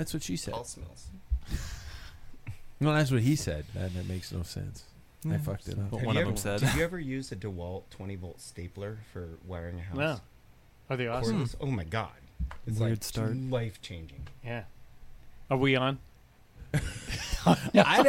That's what she said. All smells. No, that's what he said. That, that makes no sense. I fucked it up. But Have one you of them ever- said. Did you ever use a DeWalt 20 volt stapler for wiring a house? No. Are they awesome? Cordless? Oh my god. It's Weird like start. life changing. Yeah. Are we on? I,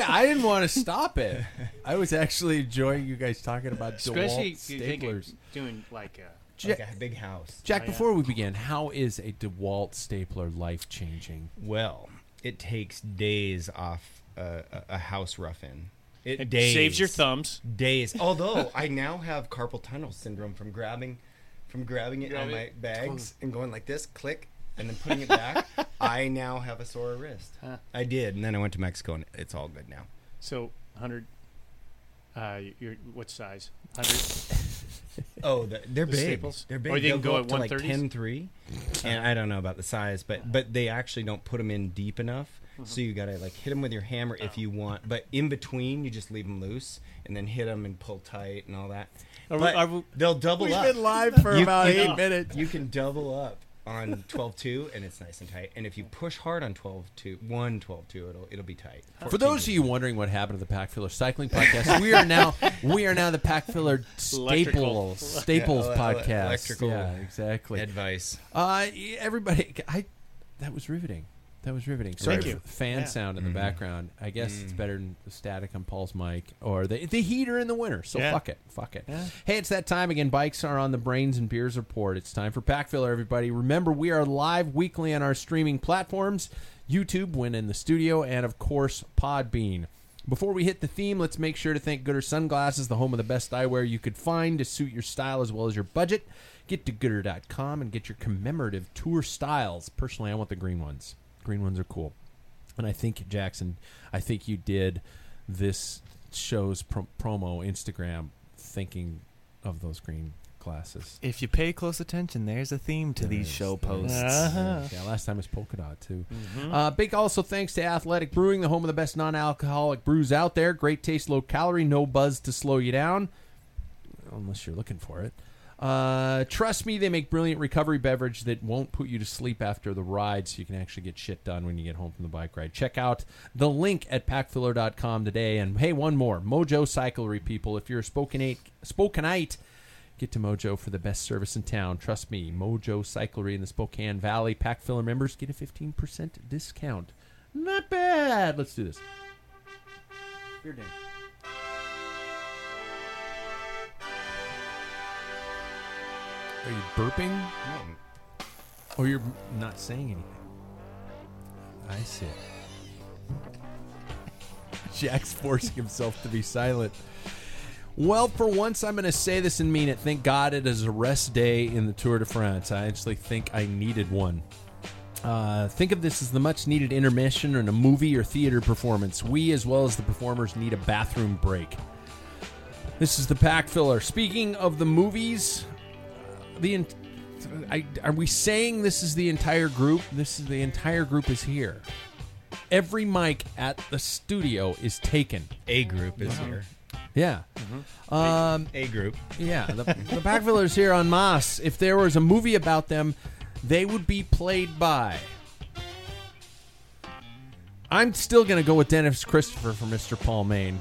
I didn't want to stop it. I was actually enjoying you guys talking about Especially DeWalt if you think you're staplers. doing like a. Ja- Like a big house. Jack, Oh, yeah. before we begin, how is a DeWalt stapler life changing? Well, it takes days off a, a, a house rough in. It, It days. saves your thumbs. Days. Although I now have carpal tunnel syndrome from grabbing, from grabbing it Grab on my it. bags and going like this, click, and then putting it back. I now have a sore wrist. Huh. I did, and then I went to Mexico, and it's all good now. So, 100. Uh, your what size? 100. Oh, the, they're The big. staples? They're big. Or they They'll can go go at up to like 130s? 10-3. and I don't know about the size, but but they actually don't put them in deep enough. Mm-hmm. So you gotta like hit them with your hammer if you want, but in between you just leave them loose and then hit them and pull tight and all that. Are we- are we- they'll double We've up. been live for You- about you eight can- minutes. You can double up on 12-2 and it's nice and tight. And if you push hard on 12-2, 1 12-2, it'll it'll be tight. For those of you wondering what happened to the Pack Filler Cycling Podcast, we are now we are now the Pack Filler Electrical. Staples Staples Yeah, ele- ele- Podcast. electrical yeah, exactly. Advice. Uh, everybody, I that was riveting. That was riveting. Sorry Thank you. fan Yeah. sound in the background. I guess Mm. it's better than the static on Paul's mic or the the heater in the winter. So Yeah. fuck it, fuck it. Yeah. Hey, it's that time again. Bikes are on the Brains and Beers report. It's time for Pack Filler, everybody. Remember, we are live weekly on our streaming platforms: YouTube, when in the studio, and of course Podbean. Before we hit the theme, let's make sure to thank Goodr Sunglasses, the home of the best eyewear you could find to suit your style as well as your budget. Get to goodr.com and get your commemorative tour styles. Personally, I want the green ones. Green ones are cool. And I think, Jackson, I think you did this show's pro- promo Instagram thinking of those green glasses. If you pay close attention, there's a theme to these There show is, there is. posts. Uh-huh. Yeah, last time was polka dot too. Mm-hmm. Uh, big also thanks to Athletic Brewing, the home of the best non-alcoholic brews out there. Great taste, low calorie, no buzz to slow you down, unless you're looking for it. Uh, trust me, they make brilliant recovery beverage that won't put you to sleep after the ride, so you can actually get shit done when you get home from the bike ride. Check out the link at packfiller.com today. And hey, one more Mojo Cyclery people. If you're a Spokanite, Spokanite, get to Mojo for the best service in town. Trust me, Mojo Cyclery in the Spokane Valley. Pack Filler members get a 15% discount. Not bad. Let's do this. Are you burping? Or you're not saying anything? I see. Jack's forcing himself to be silent. Well, for once, I'm going to say this and mean it. Thank God it is a rest day in the Tour de France. I actually think I needed one. Uh, think of this as the much needed intermission in a movie or theater performance. We, as well as the performers, need a bathroom break. This is the pack filler. Speaking of the movies, the in- I, are we saying this is the entire group? This is the entire group is here. Every mic at the studio is taken. A group is here. Yeah. Um, A group. yeah. The, the Pack Fillers here on Moss. If there was a movie about them, they would be played by. I'm still going to go with Dennis Christopher for Mr. Paul Maine.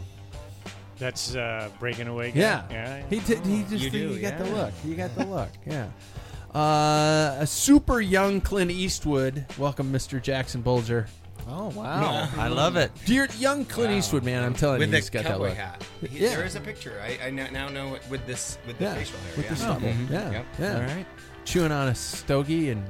That's uh, breaking away. guy. Yeah. yeah. He did. He just. You do, you got the look. You got the look. Yeah. Uh, a super young Clint Eastwood. Welcome, Mr. Jackson Bulger. Oh wow, I love it. Dear young Clint Eastwood, man. I'm telling with you, he's got that cowboy look. hat. He- Yeah. There is a picture. I, I now know with this with the Yeah. facial hair. With yeah. the stubble. Mhm. Yeah. Yep. Yeah. All right. Chewing on a stogie and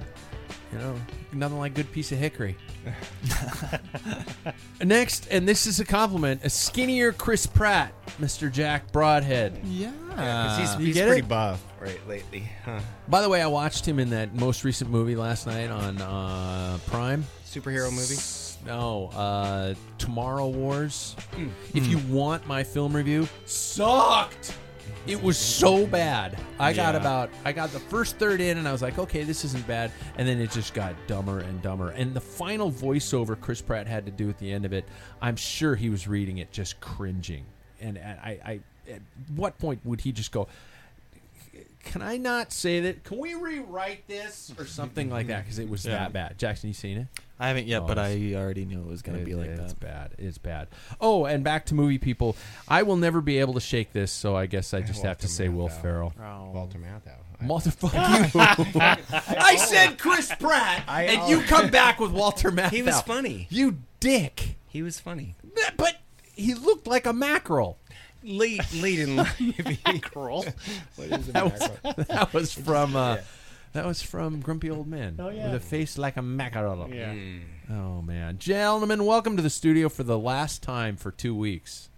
you know nothing like good piece of hickory. Next, and this is a compliment, a skinnier Chris Pratt, Mr. Jack Broadhead. Yeah, 'Cause he's, you he's get pretty it? buff right lately. Huh. By the way, I watched him in that most recent movie last night on uh, Prime. Superhero movie. No, uh, Tomorrow Wars. If Hmm. you want my film review, sucked. It was so bad. I got Yeah. about I got the first third in, and I was like, okay, this isn't bad. And then it just got dumber and dumber. And the final voiceover Chris Pratt had to do at the end of it, I'm sure he was reading it just cringing. And I, I at what point would he just go? Can I not say that? Can we rewrite this or something like that? Because it was Yeah. that bad. Jackson, you seen it? I haven't yet, Oh, but I already knew it was going to be It- like it's that. bad. It's bad. Oh, and back to movie people. I will never be able to shake this, so I guess I just have to Walter say Will Ferrell. Oh. Walter Matthau. I- Motherfucker you! I said Chris Pratt, I- and you come back with Walter Matthau. He was funny. You dick. He was funny. But he looked like a mackerel. Late, late in life. Curl. what is a That was mackerel? that was from uh, Yeah. that was from Grumpy Old Men. Oh, yeah. with a face like a mackerel. Yeah. Mm. Oh man, gentlemen, welcome to the studio for the last time for two weeks.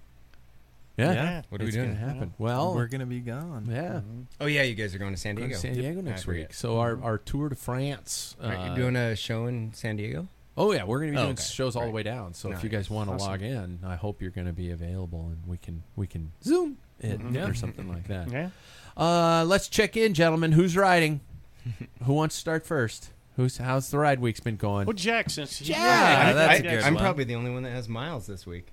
Yeah, Yeah. What are we it's doing? Gonna happen. Well, We're going to be gone. yeah, Oh yeah, you guys are going to San Go Diego. to San Diego next forget. week. So our, our tour to France. Are uh, you doing a show in San Diego? Oh yeah, we're going to be Oh, doing okay. shows all the way down. So if you guys want to Awesome. log in, I hope you're going to be available and we can we can zoom it Mhm. or something like that. Yeah. Uh, let's check in, gentlemen. Who's riding? Who wants to start first? Who's how's the ride week's been going? Well, Jack, since he's Jack! Yeah, I, that's I, a good I'm one. probably the only one that has miles this week.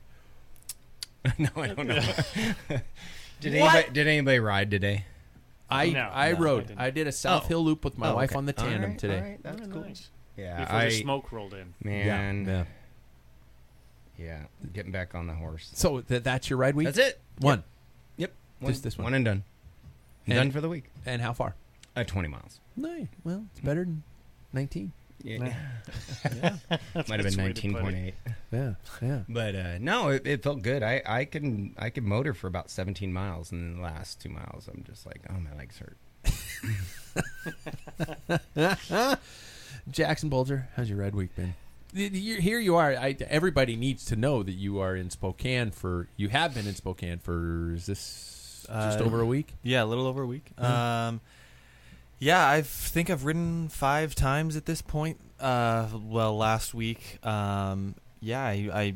no, I don't know. did anybody did anybody ride today? I No, I no, rode. didn't. I, did a South Oh. Hill loop with my Oh, wife okay. on the tandem right, today. all right, that's cool. nice. Yeah, Before I the smoke rolled in. man, Yeah. yeah, getting back on the horse. So th- that's your ride week. That's it. One. Yep, Just this one. one and done. And- done for the week. And how far? Uh, Twenty miles. No. Well, it's better than nineteen. Yeah, That's might have been the way to put nineteen it. point eight. Yeah. Yeah. But uh, no, it, it felt good. I, I can I could motor for about 17 miles, and then the last two miles, I'm just like, oh, my legs hurt. Jackson Bulger, how's your red week been? Y- y- Here you are. I, everybody needs to know that you are in Spokane for. You have been in Spokane for. Is this just Uh, over a week? Yeah, a little over a week. Um, yeah, I think I've ridden five times at this point. Uh, well, last week. Um, yeah, I, I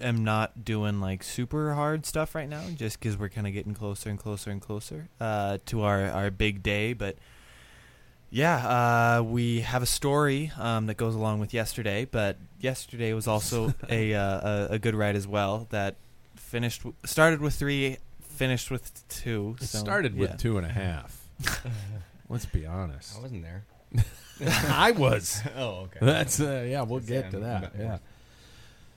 am not doing like super hard stuff right now, just because we're kind of getting closer and closer and closer uh, to our our big day. But yeah, uh, we have a story um, that goes along with yesterday. But yesterday was also a, uh, a a good ride as well. That finished w- started with three, finished with two. It so, started with yeah. two and a half. Let's be honest. I wasn't there. I was. oh, okay. That's uh, yeah. We'll Say get to that. Yeah. forth.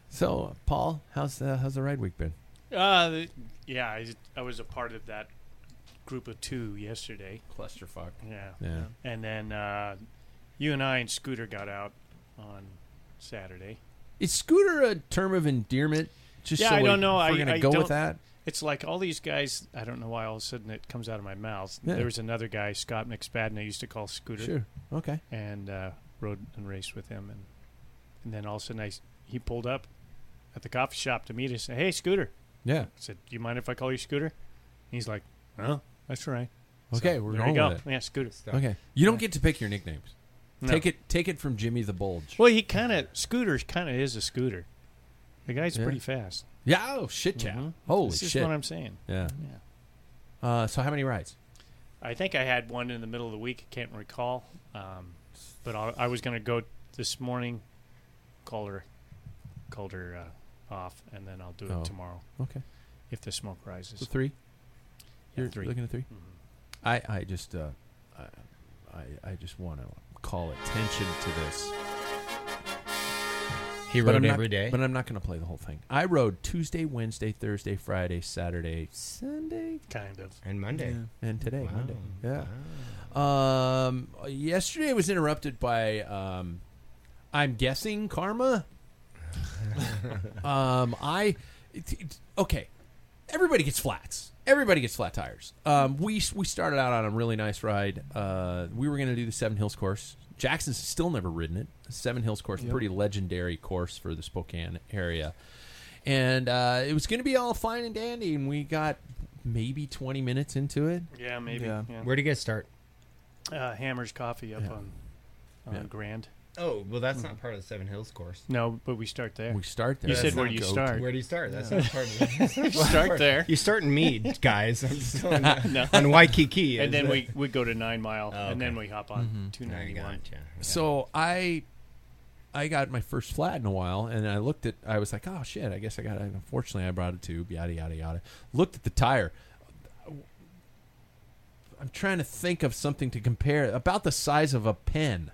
So, uh, Paul, how's the how's the ride week been? Uh, yeah, I, I was a part of that group of two yesterday. Clusterfuck. Yeah. Yeah. And then uh, you and I and Scooter got out on Saturday. Is scooter a term of endearment? Just Yeah, so I don't know. We're I- gonna I go with that. It's like all these guys. I don't know why all of a sudden it comes out of my mouth. Yeah. There was another guy, Scott McSpadden, I used to call Scooter, Sure. Okay. and uh, rode and raced with him. And and then all of a sudden I s he pulled up at the coffee shop to meet us. Hey, Scooter. Yeah. I said, "Do you mind if I call you Scooter?" He's like, "Oh, that's right. Okay, So, we're there going you go. with it. Yeah, Scooter. Okay. You don't get to pick your nicknames. No. Take it. Take it from Jimmy the Bulge. Well, he kind of Scooter kind of is a scooter. The guy's Yeah. pretty fast. Yeah. Oh shit, yeah. Mhm. Holy this is shit. what I'm saying. yeah. Yeah. Uh, so how many rides? I think I had one in the middle of the week. I can't recall. Um, but I, I was going to go this morning, Called her, called her uh, off, and then I'll do it Oh. tomorrow Okay. if the smoke rises. So three. Yeah, You're three. looking at 3 Mhm. I I just uh, I I, I just want to call attention to this. He But rode not- every day. But I'm not going to play the whole thing. I rode Tuesday, Wednesday, Thursday, Friday, Saturday, Sunday, Kind of. and Monday. and today, Wow. Monday. Yeah. Wow. Um, yesterday was interrupted by, um, I'm guessing karma. um, I, it, it- okay. Everybody gets flats. Everybody gets flat tires. Um, we we started out on a really nice ride. Uh, we were going to do the Seven Hills course. Jackson's still never ridden it. Seven Hills course, pretty legendary course for the Spokane area, and uh, it was going to be all fine and dandy. And we got maybe twenty minutes into it. Yeah, maybe. Yeah. Yeah. Where do you guys start? Uh, Hammer's Coffee up Yeah. on on Yeah. Grand. Oh, well, that's not part of the Seven Hills course. No, but we start there. We start there. You said where not do you go- start? Where do you start? That's not part of it. start there. You start in Mead, guys. I'm still on, No. on Waikiki. and then we we go to Nine Mile, Oh, and then okay. we hop on Mhm. two I ninety one. gotcha. So I I got my first flat in a while, and I looked at. I was like, "Oh shit! I guess I got." it. Unfortunately, I brought a tube. Yada yada yada. Looked at the tire. I'm trying to think of something to compare about the size of a pen,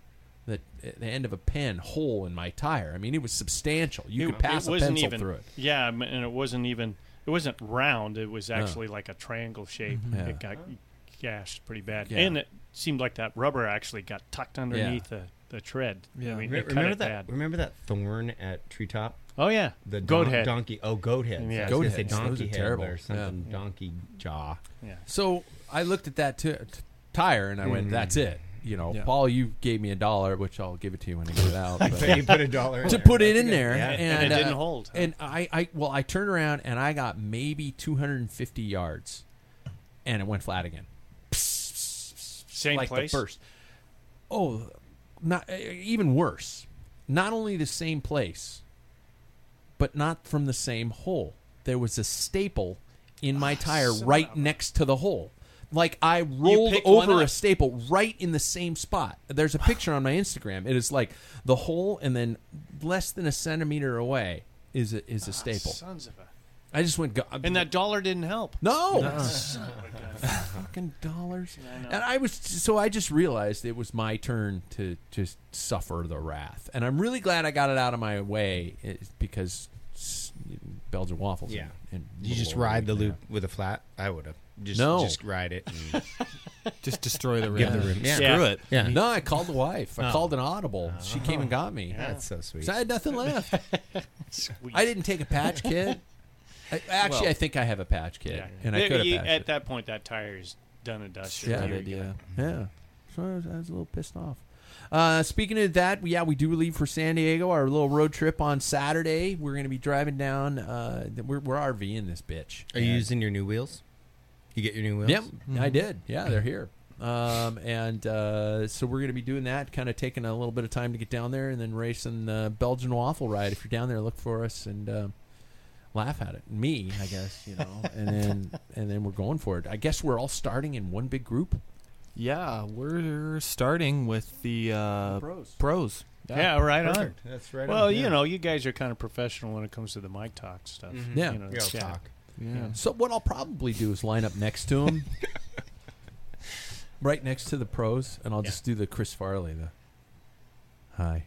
the the end of a pen hole in my tire. I mean, it was substantial. You could pass a wasn't pencil even, through it. Yeah, and it wasn't even. It wasn't round. It was actually like a triangle shape. Yeah. It got gashed pretty bad, Yeah. and it seemed like that rubber actually got tucked underneath the, the tread. Yeah. I mean, Remember, it cut remember it that? bad. Remember that thorn at Treetop? Oh yeah, The goat don- head. donkey. Oh, goat head. Yeah. I Goat gonna say heads. Those donkey head terrible. or something. Yeah. Donkey jaw. Yeah. So I looked at that t- t- tire, and I went, Mm. "That's it." You know, Yeah. Paul, you gave me a dollar, which I'll give it to you when I get it out. but- you put a dollar in to there. put it That's in good. there, Yeah. and, And it didn't uh, hold, huh? And I, I, well, I turned around and I got maybe 250 yards, and it went flat again. Same like place. the first. Oh, not uh, even worse. Not only the same place, but not from the same hole. There was a staple in my tire right next to the hole. Like I rolled over a staple right in the same spot. There's a picture on my Instagram. It is like the hole, and then less than a centimeter away is a, is a staple. Sons of a. I just went. Go- And that dollar didn't help. no, Son of a gun. fucking dollars. I know. And I was so I just realized it was my turn to just suffer the wrath, and I'm really glad I got it out of my way eh, because s- Belgian waffles. Yeah. and, and You just little ride the yeah. loop with a flat. I would have just No. just ride it. And Just destroy the rim. Give the rim- yeah. Screw Yeah. it. yeah, No, I called the wife. I Oh. called an audible. She came and got me. that's so sweet. 'Cause I had nothing left. Sweet. I didn't take a patch kit. I, actually, Well- I think I have a patch kit, Yeah. and I Yeah, could have patched At it. that point, that tire is done and dusted. Yeah. You're Good gonna- Yeah. So I was, I was a little pissed off. Uh, speaking of that, yeah, we do leave for San Diego. Our little road trip on Saturday. We're going to be driving down. Uh, we're, we're RVing this bitch. Are you using your new wheels? You get your new wheels? Yep, I did. Yeah, they're here. Um, and uh, so we're going to be doing that. Kind of taking a little bit of time to get down there, and then racing the Belgian waffle ride. If you're down there, look for us and uh, laugh at it. Me, I guess, you know. and then and then we're going for it. I guess we're all starting in one big group. Yeah, we're starting with the uh, pros. pros. Yeah, right on. That's right. Well, on. you know, you guys are kind of professional when it comes to the mic talk stuff. Mhm. Yeah. You know, yeah. talk. Yeah. So what I'll probably do is line up next to him, right next to the pros, and I'll Yeah. just do the Chris Farley. The hi,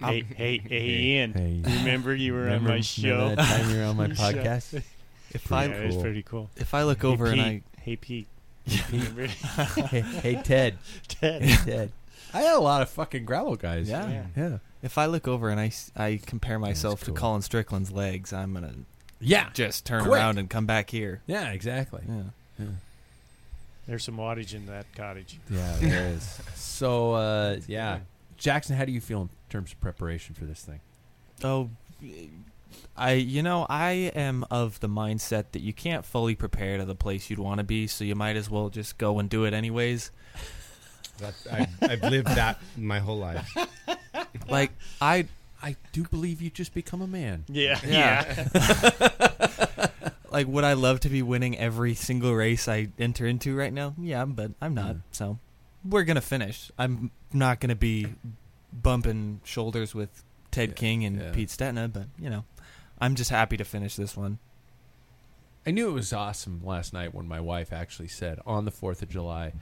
Hey, hey, hey, Ian. hey. Remember you were Remember- on my show? remember that time you were on my Your show. podcast? If yeah, I it was cool. pretty cool. if I look Hey, over and Pete. I Hey, Pete. hey, hey, Ted, Ted. Ted. I had a lot of fucking gravel guys. Yeah. Yeah. yeah, if I look over and I, s- I compare myself cool. to Colin Strickland's legs, I'm gonna yeah, just turn Quick. around and come back here. yeah, exactly. Yeah. There's some wattage in that cottage. Yeah, there is. So uh, yeah, Jackson, how do you feel in terms of preparation for this thing? Oh, I you know I am of the mindset that you can't fully prepare to the place you'd want to be, so you might as well just go and do it anyways. That's, I've, I've lived that my whole life. Like I I do believe you just become a man. Yeah. Yeah. Like, would I love to be winning every single race I enter into right now? Yeah, but I'm not. Mm. So we're gonna finish. I'm not gonna be bumping shoulders with Ted Yeah, King and yeah. Pete Stetina, but you know, I'm just happy to finish this one. I knew it was awesome last night when my wife actually said on the 4th of July,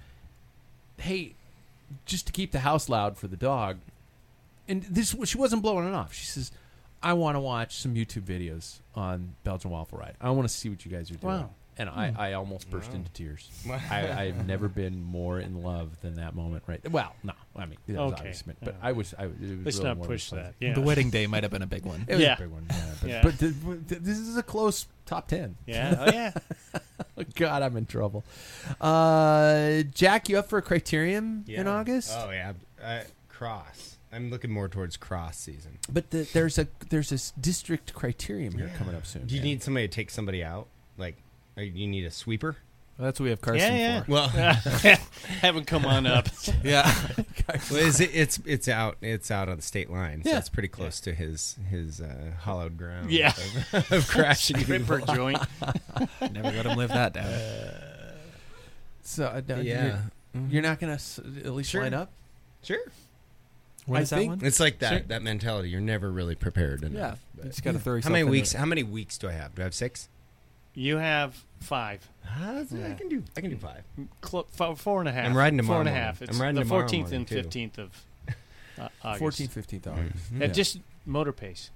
hey, just to keep the house loud for the dog. And this she wasn't blowing it off. She says, I want to watch some YouTube videos on Belgian Waffle Ride. I want to see what you guys are doing. Wow. And I, I almost burst Wow. into tears. I, I've never been more in love than that moment right Well, no. I mean, that was Okay. obviously, but Yeah. I was, I, it was Let's really not more push than that. Yeah. The wedding day might have been a big one. It was Yeah. a big one. Yeah, but, Yeah. but th- th- this is a close top 10. Yeah. Oh yeah. God, I'm in trouble. Uh, Jack, you up for a criterium in August? Oh yeah, uh, cross. I'm looking more towards cross season. But the, there's a there's this district criterium here coming up soon. Do you man. need somebody to take somebody out? Like, are you need a sweeper? Well, that's what we have Carson yeah, for. Well, Haven't come on up. Yeah. well is it, it's it's out it's out on the state line, so Yeah. it's pretty close to his his uh, hollowed ground. Yeah. of, of crashing. Ripper joint. Never let him live that down. So uh, no, Yeah. you're, you're not gonna s- at least Sure. line up. Sure. What I is that think- one? It's like that Sure. that mentality. You're never really prepared enough. Yeah. but- You just got to throw How many into weeks? How many weeks do I have? Do I have six? You have five. Uh, I Yeah. can do. I can do five. Cl- f- four and a half. I'm riding Four and a tomorrow half. morning. It's I'm riding the tomorrow 14th morning, and too. 15th of uh, August. 14th, 15th August. Mhm. Yeah, Yeah. just motor pace.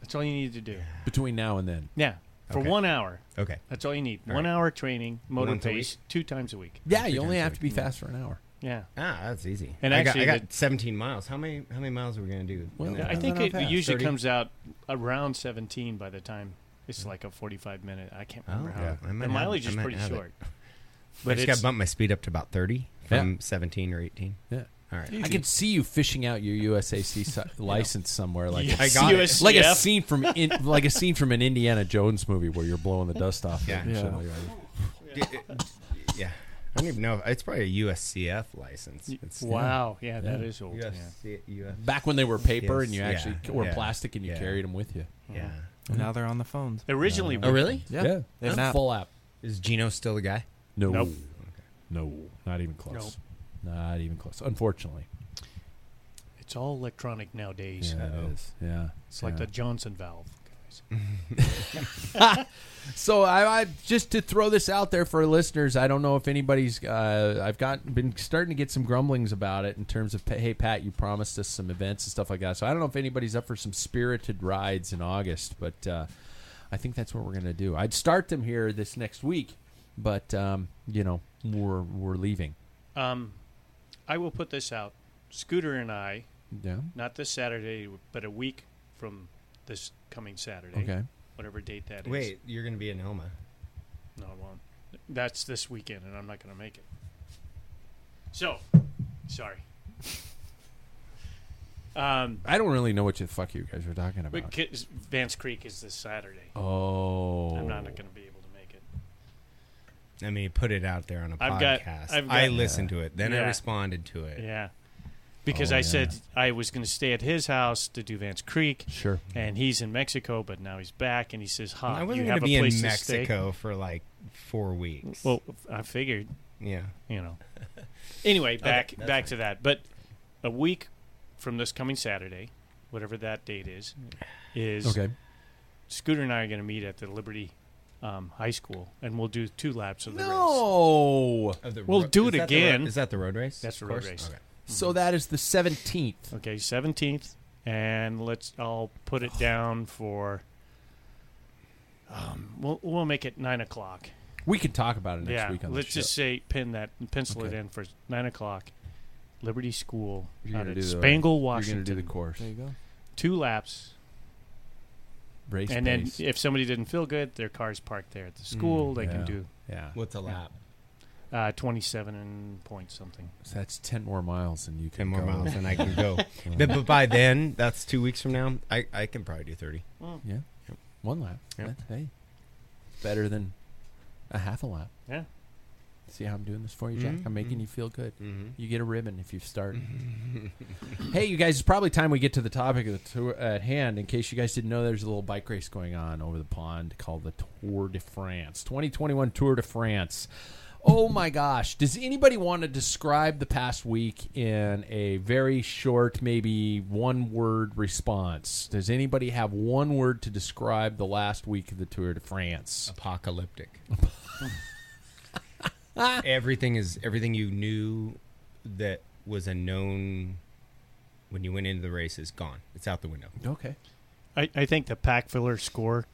That's all you need to do. between now and then. Yeah, for Okay. one hour. Okay. That's all you need. All one right. hour training, motor Once a pace, two times a week. Yeah, Three you only times a have to be fast for an hour. Yeah. Ah, that's easy. And I actually got, I the- got 17 miles. How many how many miles are we gonna do? Well, in Yeah, that? I think it fast. usually 30? comes out around 17 by the time it's like a 45 minute. I can't Oh, remember how. yeah. I the have- mileage is pretty have it. short. I just got it's to bump my speed up to about 30 from 17 or 18. Yeah. All right. I can see you fishing out your USAC si- license somewhere, like Yes, I got it. Like a scene from in, like a scene from an Indiana Jones movie where you're blowing the dust off. Yeah. it and shit Yeah. like yeah. I don't even know. It's probably a USCF license. It's Wow. Yeah, that Yeah. is old. Yeah. USC, US, Back when they were paper and you Yes, actually yeah, or yeah, plastic and you yeah. carried them with you. yeah. Uh-huh. And now they're on the phones. Originally, Oh, really? Yeah. Yeah, They have It's an a app. full app. Is Gino still the guy? No, Nope. no, not even close. Not even close. Unfortunately, it's all electronic nowadays. yeah, it is. Yeah, It's like yeah. the Johnson valve, So I, I just to throw this out there for listeners, I don't know if anybody's. Uh, I've got been starting to get some grumblings about it in terms of hey Pat, you promised us some events and stuff like that. So I don't know if anybody's up for some spirited rides in August, but uh, I think that's what we're gonna do. I'd start them here this next week, but um, you know we're we're leaving. Um, I will put this out. Scooter and I, Yeah. not this Saturday, but a week from this coming Saturday, Okay. whatever date that is. Wait, you're going to be in Elma. No, I won't. That's this weekend, and I'm not going to make it. So, sorry. Um, I don't really know what the fuck you guys were talking but about. Ki- Vance Creek is this Saturday. Oh, I'm not going to be able to make it. I mean, you put it out there on a I've got- podcast. I've I got- listened to it. Then I Yeah. responded to it. Yeah. Because Oh, I yeah. said I was going to stay at his house to do Vance Creek, Sure. and he's in Mexico, but now he's back, and he says, "Ha, I you wasn't have going a be place in to stay?" Mexico for like four weeks. Well, I figured, yeah. you know. Anyway, back that's back fine. to that. But a week from this coming Saturday, whatever that date is, is Okay. Scooter and I are going to meet at the Liberty um, High School, and we'll do two laps of the race. No. We'll ro- do is it that the ro- again. is that the road race? That's the road course? race. Okay. So that is the seventeenth. Okay, seventeenth, and let's. I'll put it down for. Um, we'll we'll make it nine o'clock. We can talk about it next yeah, week on let's the show. just say pin that pencil it in for nine o'clock. Liberty School You're out gonna at do the- Spangle, You're going to do the course. There you go. Two laps, Race and then if somebody didn't feel good, their car's parked there at the school. they yeah. can do yeah. What's a lap? Uh, twenty-seven and point something. So that's ten more miles, and you can Ten more go. miles and I can go. but, but by then, that's two weeks from now. I, I can probably do thirty. Yeah, one lap. Yep. That's, hey, better than a half a lap. Yeah. See how I'm doing this for you, Jack? Mhm, I'm making mhm. you feel good. Mm-hmm. You get a ribbon if you start. hey, Hey, you guys, it's probably time we get to the topic of the tour at hand. In case you guys didn't know, there's a little bike race going on over the pond called the Tour de France, 2021 Tour de France. Oh my gosh! Does anybody want to describe the past week in a very short, maybe one-word response? Does anybody have one word to describe the last week of the Tour de France? Apocalyptic. everything is everything you knew that was a known when you went into the race is gone. It's out the window. Okay. I, I think the pack filler score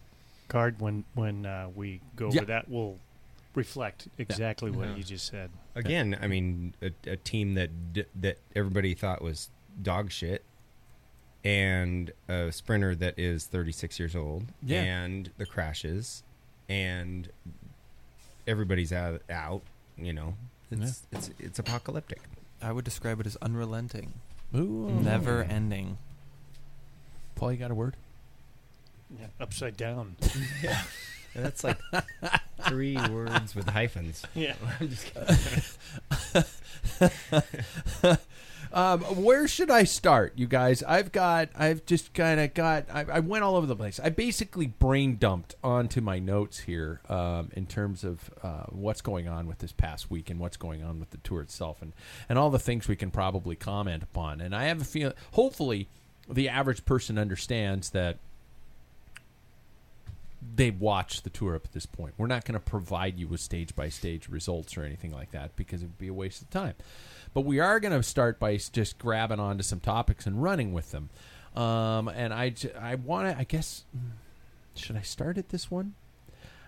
card when when uh, we go Yeah. over that will reflect exactly what you just said. Again, I mean, a, a team that d- that everybody thought was dog shit, and a sprinter that is 36 years old, Yeah. and the crashes, and everybody's out. Out, you know, it's it's it's apocalyptic. I would describe it as unrelenting, Ooh. never ending. Paul, you got a word? Yeah, upside down. yeah, that's like three words with hyphens. yeah. I'm just kidding. Um, where should I start, you guys? I've got, I've just kind of got, I, I went all over the place. I basically brain dumped onto my notes here um, in terms of uh, what's going on with this past week and what's going on with the tour itself and, and all the things we can probably comment upon. And I have a feel, hopefully, the average person understands that they've watched the tour up at this point. We're not going to provide you with stage by stage results or anything like that because it would be a waste of time. But we are going to start by just grabbing onto some topics and running with them. Um, and I, I want to, I guess, mm, should I start at this one?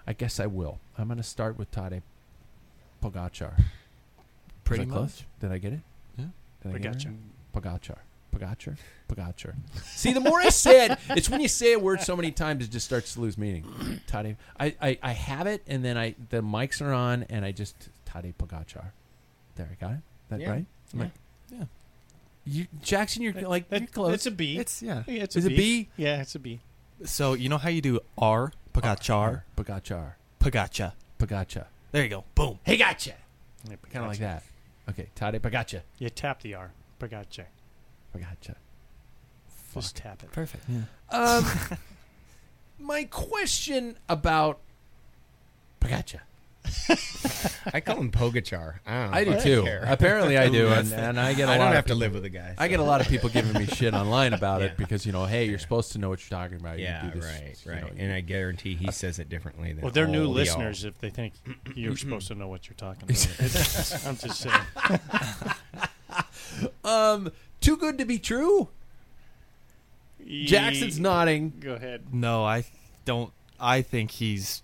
I guess I will. I'm going to start with Tadej Pogacar. Pretty close? Did I get it? Yeah. Did I get it? Pogacar. Pogacar. Pogacar. Pogacar. See, the more I say it, it's when you say a word so many times it just starts to lose meaning. Tadej. I, I, I have it, and then I the mics are on, and I just Tadej Pogacar. There, I got it. That Yeah. right? I'm Yeah. like, Yeah. You, Jackson, you're like you're close. It's a B. It's yeah. Yeah, it's Is a it B. B? Yeah, it's a B. So you know how you do R Pogacar, Pogacar. Pogacha. Pogacar. There you go. Boom. Hey, gotcha. Yeah, Kind of like that. Okay, Tadej Pogacar. You tap the R. Pogacar. Pogacar. Just tap it. Perfect. Yeah. Um, my question about Pogacar. I call him Pogachar. I, don't know. I do too. care. Apparently, I do, and, and I get a I lot. don't of have to live with the guy. I so. get a lot of people giving me shit online about Yeah. it because you know, hey, you're supposed to know what you're talking about. You Yeah, do this, right, you right. know, and I guarantee he says it differently than Well, they're new all the listeners if they think you're supposed to know what you're talking about. It's- I'm just saying. um, too good to be true. Jackson's nodding. Go ahead. No, I don't. I think he's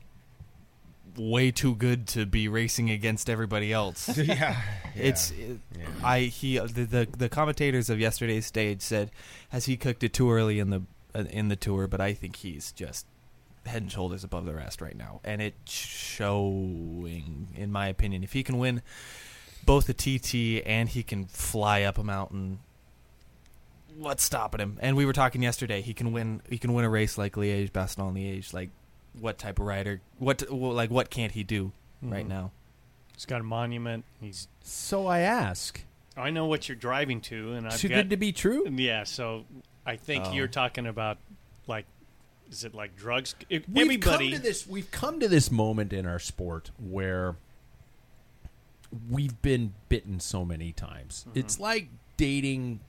way too good to be racing against everybody else. yeah, It's it, I he the, the the commentators of yesterday's stage said has he cooked it too early in the uh, in the tour, but I think he's just head and shoulders above the rest right now, and it's showing in my opinion. If he can win both the TT and he can fly up a mountain, what's stopping him? And we were talking yesterday. He can win. He can win a race like Liège, Bastogne Liège. Like what type of rider? What well, like what can't he do right Mhm. now? He's got a monument. He's. So I ask, I know what you're driving to, and I've too got. good to be true. yeah, so I think Oh. you're talking about like, is it like drugs? If We've Everybody. come to this. We've come to this moment in our sport where we've been bitten so many times. Mm-hmm. It's like dating.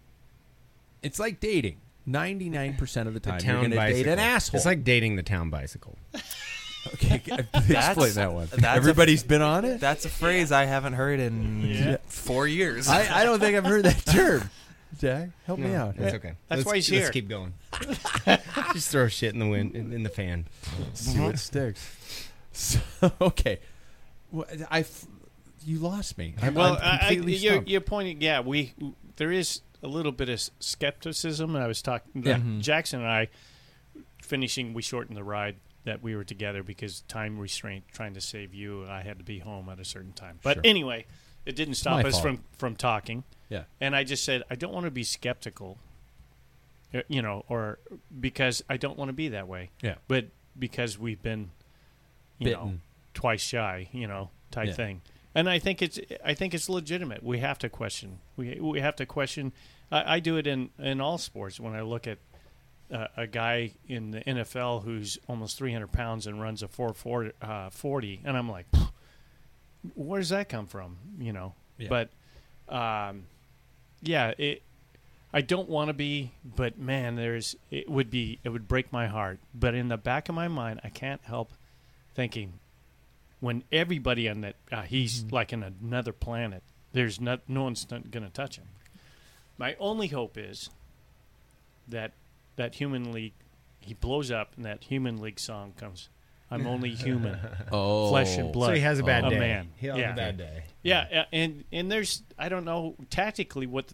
It's like dating. Ninety nine percent of the The time, you're going to date an asshole. It's like dating the town bicycle. okay, explain that one. that's a- Everybody's been on it. That's a phrase I haven't heard in Yeah. four years. I, I don't think I've heard that term. Jack, help me out. That's okay. That's let's, why he's let's here. keep going. Just throw shit in the wind in, in the fan. See what sticks. So, okay, well, I f- you lost me. I'm, well, I'm I, I, completely you're, stumped. you're pointing. Yeah, we there is a little bit of skepticism. And I was talking. Yeah. uh, Jackson and I finishing. We shortened the ride that we were together because time restraint, trying to save you. I had to be home at a certain time. But Sure. anyway, it didn't stop My us fault. from from talking. Yeah. And I just said I don't want to be skeptical. uh, You know, or because I don't want to be that way. Yeah. But because we've been, you know, twice shy, you know, type Yeah. thing. And I think it's I think it's legitimate. We have to question. We we have to question I, I do it in in all sports. When I look at uh, a guy in the NFL who's almost 300 pounds and runs a 440, uh, 40, and I'm like, where does that come from? You know. Yeah. But um, yeah, it. I don't want to be, but man, there's it would be it would break my heart. But in the back of my mind, I can't help thinking when everybody on that uh, he's like in another planet. There's not no one's going to touch him. My only hope is that that human league he blows up and that human league song comes. I'm only human, Oh, flesh and blood. So he has a bad a day. man. He'll yeah. a bad day. Yeah, uh, and and there's I don't know tactically what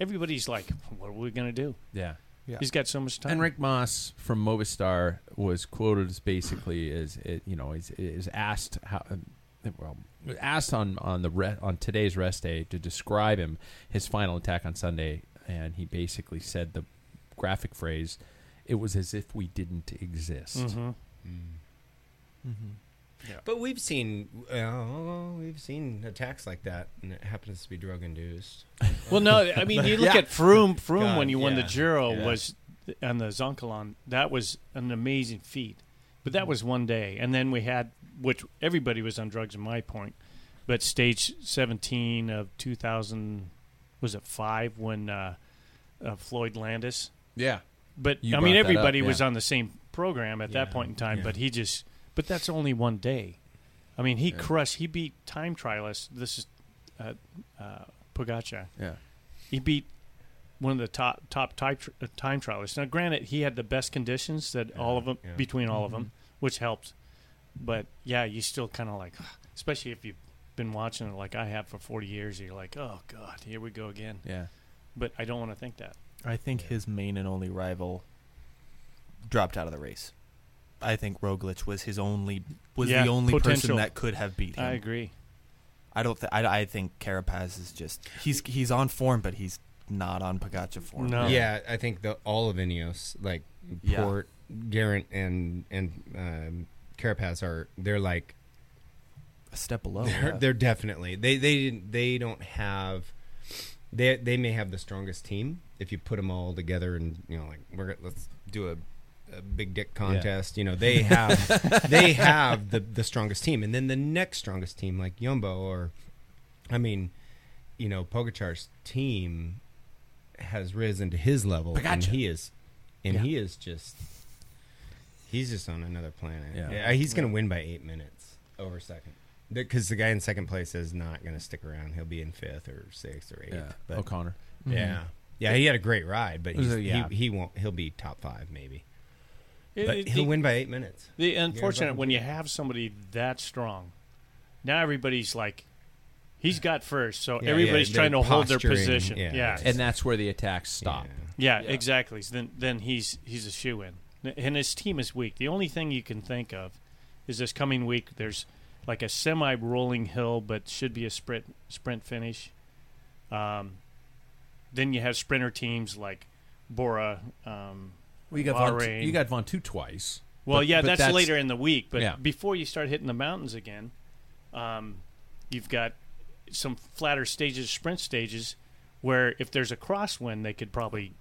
everybody's like. What are we gonna do? Yeah. He's got so much time. Enric Mas from Movistar was quoted as basically as it, you know is, is asked how well asked on on the re, on today's rest day to describe him his final attack on Sunday, and he basically said the graphic phrase, "It was as if we didn't exist." Mm-hmm. Mm-hmm. But we've seen uh, we've seen attacks like that, and it happens to be drug induced. Well, no, I mean you look Yeah. at Froome. Froome God, when you won the yeah, Giro yeah. was on the Zoncolan. That was an amazing feat, but that was one day. And then we had, which everybody was on drugs. In my point, but stage seventeen of two thousand was it five when uh, uh, Floyd Landis Yeah, But You I mean, brought that up, everybody was on the same program at that point in time. yeah. But he just, but that's only one day. I mean, he Yeah. crushed. He beat time trialists. This is uh, uh, Pogacar. yeah. He beat one of the top top time, uh, time trialists. Now, granted, he had the best conditions that all of them yeah. between all of them, which helped. But yeah, you still kind of like, especially if you've been watching it like I have for forty years. You're like, oh god, here we go again. Yeah. But I don't want to think that. I think his main and only rival dropped out of the race. I think Roglic was his only was Yeah, the only person that could have beat him. I agree. I don't. Th- I, I think Carapaz is just he's he's on form, but he's not on Pogacar form. No. Yeah, I think the all of Ineos, like Yeah. Porte, Garrett, and and um, Carapaz are they're like a step below. they're, yeah. they're definitely they they they don't have they they may have the strongest team if you put them all together and you know like we're gonna- let's do a, a big dick contest. You know they have they have the the strongest team, and then the next strongest team like Jumbo or I mean you know Pogacar's team has risen to his level, and he is and Yeah. he is just. He's just on another planet. Yeah. Yeah, he's going to win by eight minutes over second because the guy in second place is not going to stick around. He'll be in fifth or sixth or eighth. Yeah. But O'Connor. yeah, mm-hmm. yeah, he had a great ride, but Was he's, it- yeah. he, he won't. He'll be top five maybe, It- but it- he'll the- win by eight minutes. The unfortunate when you have somebody that strong, now everybody's like, he's got first, so Yeah, everybody's yeah, trying to hold their position. yeah. Yeah, And that's where the attacks stop. yeah, exactly. So then, then he's he's a shoe in, and his team is weak. The only thing you can think of is this coming week. There's like a semi-rolling hill, but should be a sprint sprint finish. Um, then you have sprinter teams like Bora. Um, Well, you got Von, Bahrain. you got Von twice. Well, But- yeah, but that's, later in the week. But Yeah. before you start hitting the mountains again, um, you've got some flatter stages, sprint stages, where if there's a crosswind, they could probably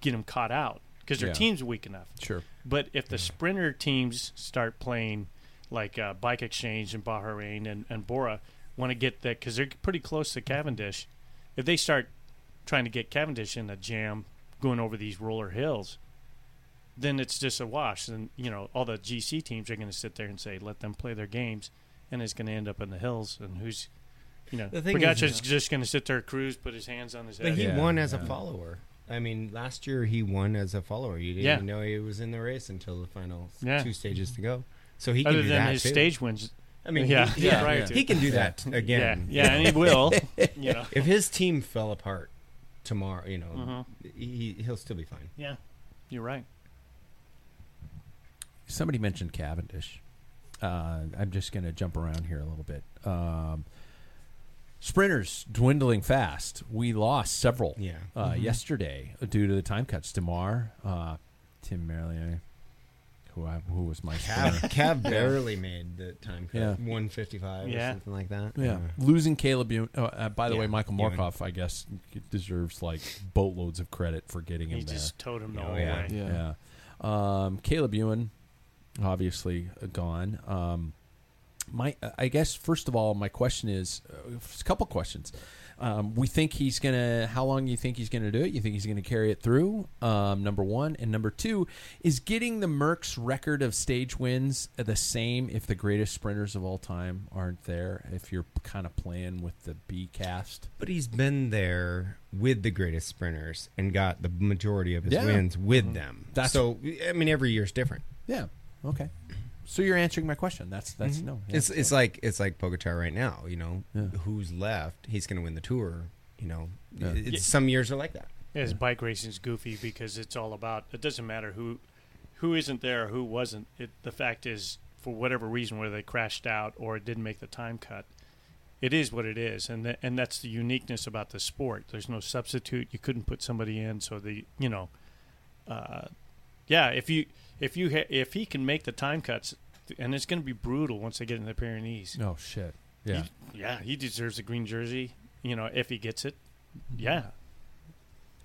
get them caught out because their Yeah. team's weak enough. Sure. But if the sprinter teams start playing like uh, Bike Exchange and Bahrain and, and Bora want to get that because they're pretty close to Cavendish. If they start trying to get Cavendish in a jam going over these roller hills, then it's just a wash. And you know all the GC teams are going to sit there and say, "Let them play their games," and it's going to end up in the hills. And who's, you know, The thing is, Pogacar's uh, just going to sit there, cruise, put his hands on his head. But he Yeah, won as yeah. a follower. I mean, last year he won as a follower. You didn't Yeah. even know he was in the race until the final Yeah. two stages to go. So he can Other do than that his too. stage wins, I mean, yeah, he, yeah, yeah, prior he can do that yeah, again. yeah, and he will. you know, If his team fell apart tomorrow, you know, Mhm. he he'll still be fine. yeah, you're right. Somebody mentioned Cavendish. Uh, I'm just going to jump around here a little bit. Um, sprinters dwindling fast. We lost several Yeah. uh, yesterday due to the time cuts. Démare, uh, Tim Merlier, who I, who was my Cav. Cav barely made the time cut. Yeah. 155 Yeah. or something like that. Yeah, losing Caleb. Ewan- Uh, uh, by the Yeah, way, Michael Ewan. Mørkøv, I guess, deserves like boatloads of credit for getting him He there. just towed him the whole yeah. way. Yeah. Yeah. Um, Caleb Ewan, obviously uh, gone. Um, my, I guess first of all, my question is uh, a couple questions. Um, we think he's gonna. How long do you think he's gonna do it? You think he's gonna carry it through? Um, number one, and number two is getting the Merckx record of stage wins the same if the greatest sprinters of all time aren't there. If you're kind of playing with the B cast, But he's been there with the greatest sprinters and got the majority of his Yeah. wins with them. That's- so I mean, every year's different. yeah, okay. So you're answering my question. That's that's no. yeah, it's it's like it's like Pogacar right now. You know, Yeah. who's left? He's going to win the tour. You know, Yeah. it's, Yeah. some years are like that. Yeah, his bike racing's goofy because it's all about. It doesn't matter who, who isn't there, who wasn't. It the fact is, for whatever reason, whether they crashed out or it didn't make the time cut, it is what it is, and th- and that's the uniqueness about the sport. There's no substitute. You couldn't put somebody in, so the you know, uh, yeah. If you if you ha- if he can make the time cuts, and it's going to be brutal once they get in the Pyrenees. Oh shit. Yeah. He- yeah, he deserves a green jersey. You know, if he gets it, yeah.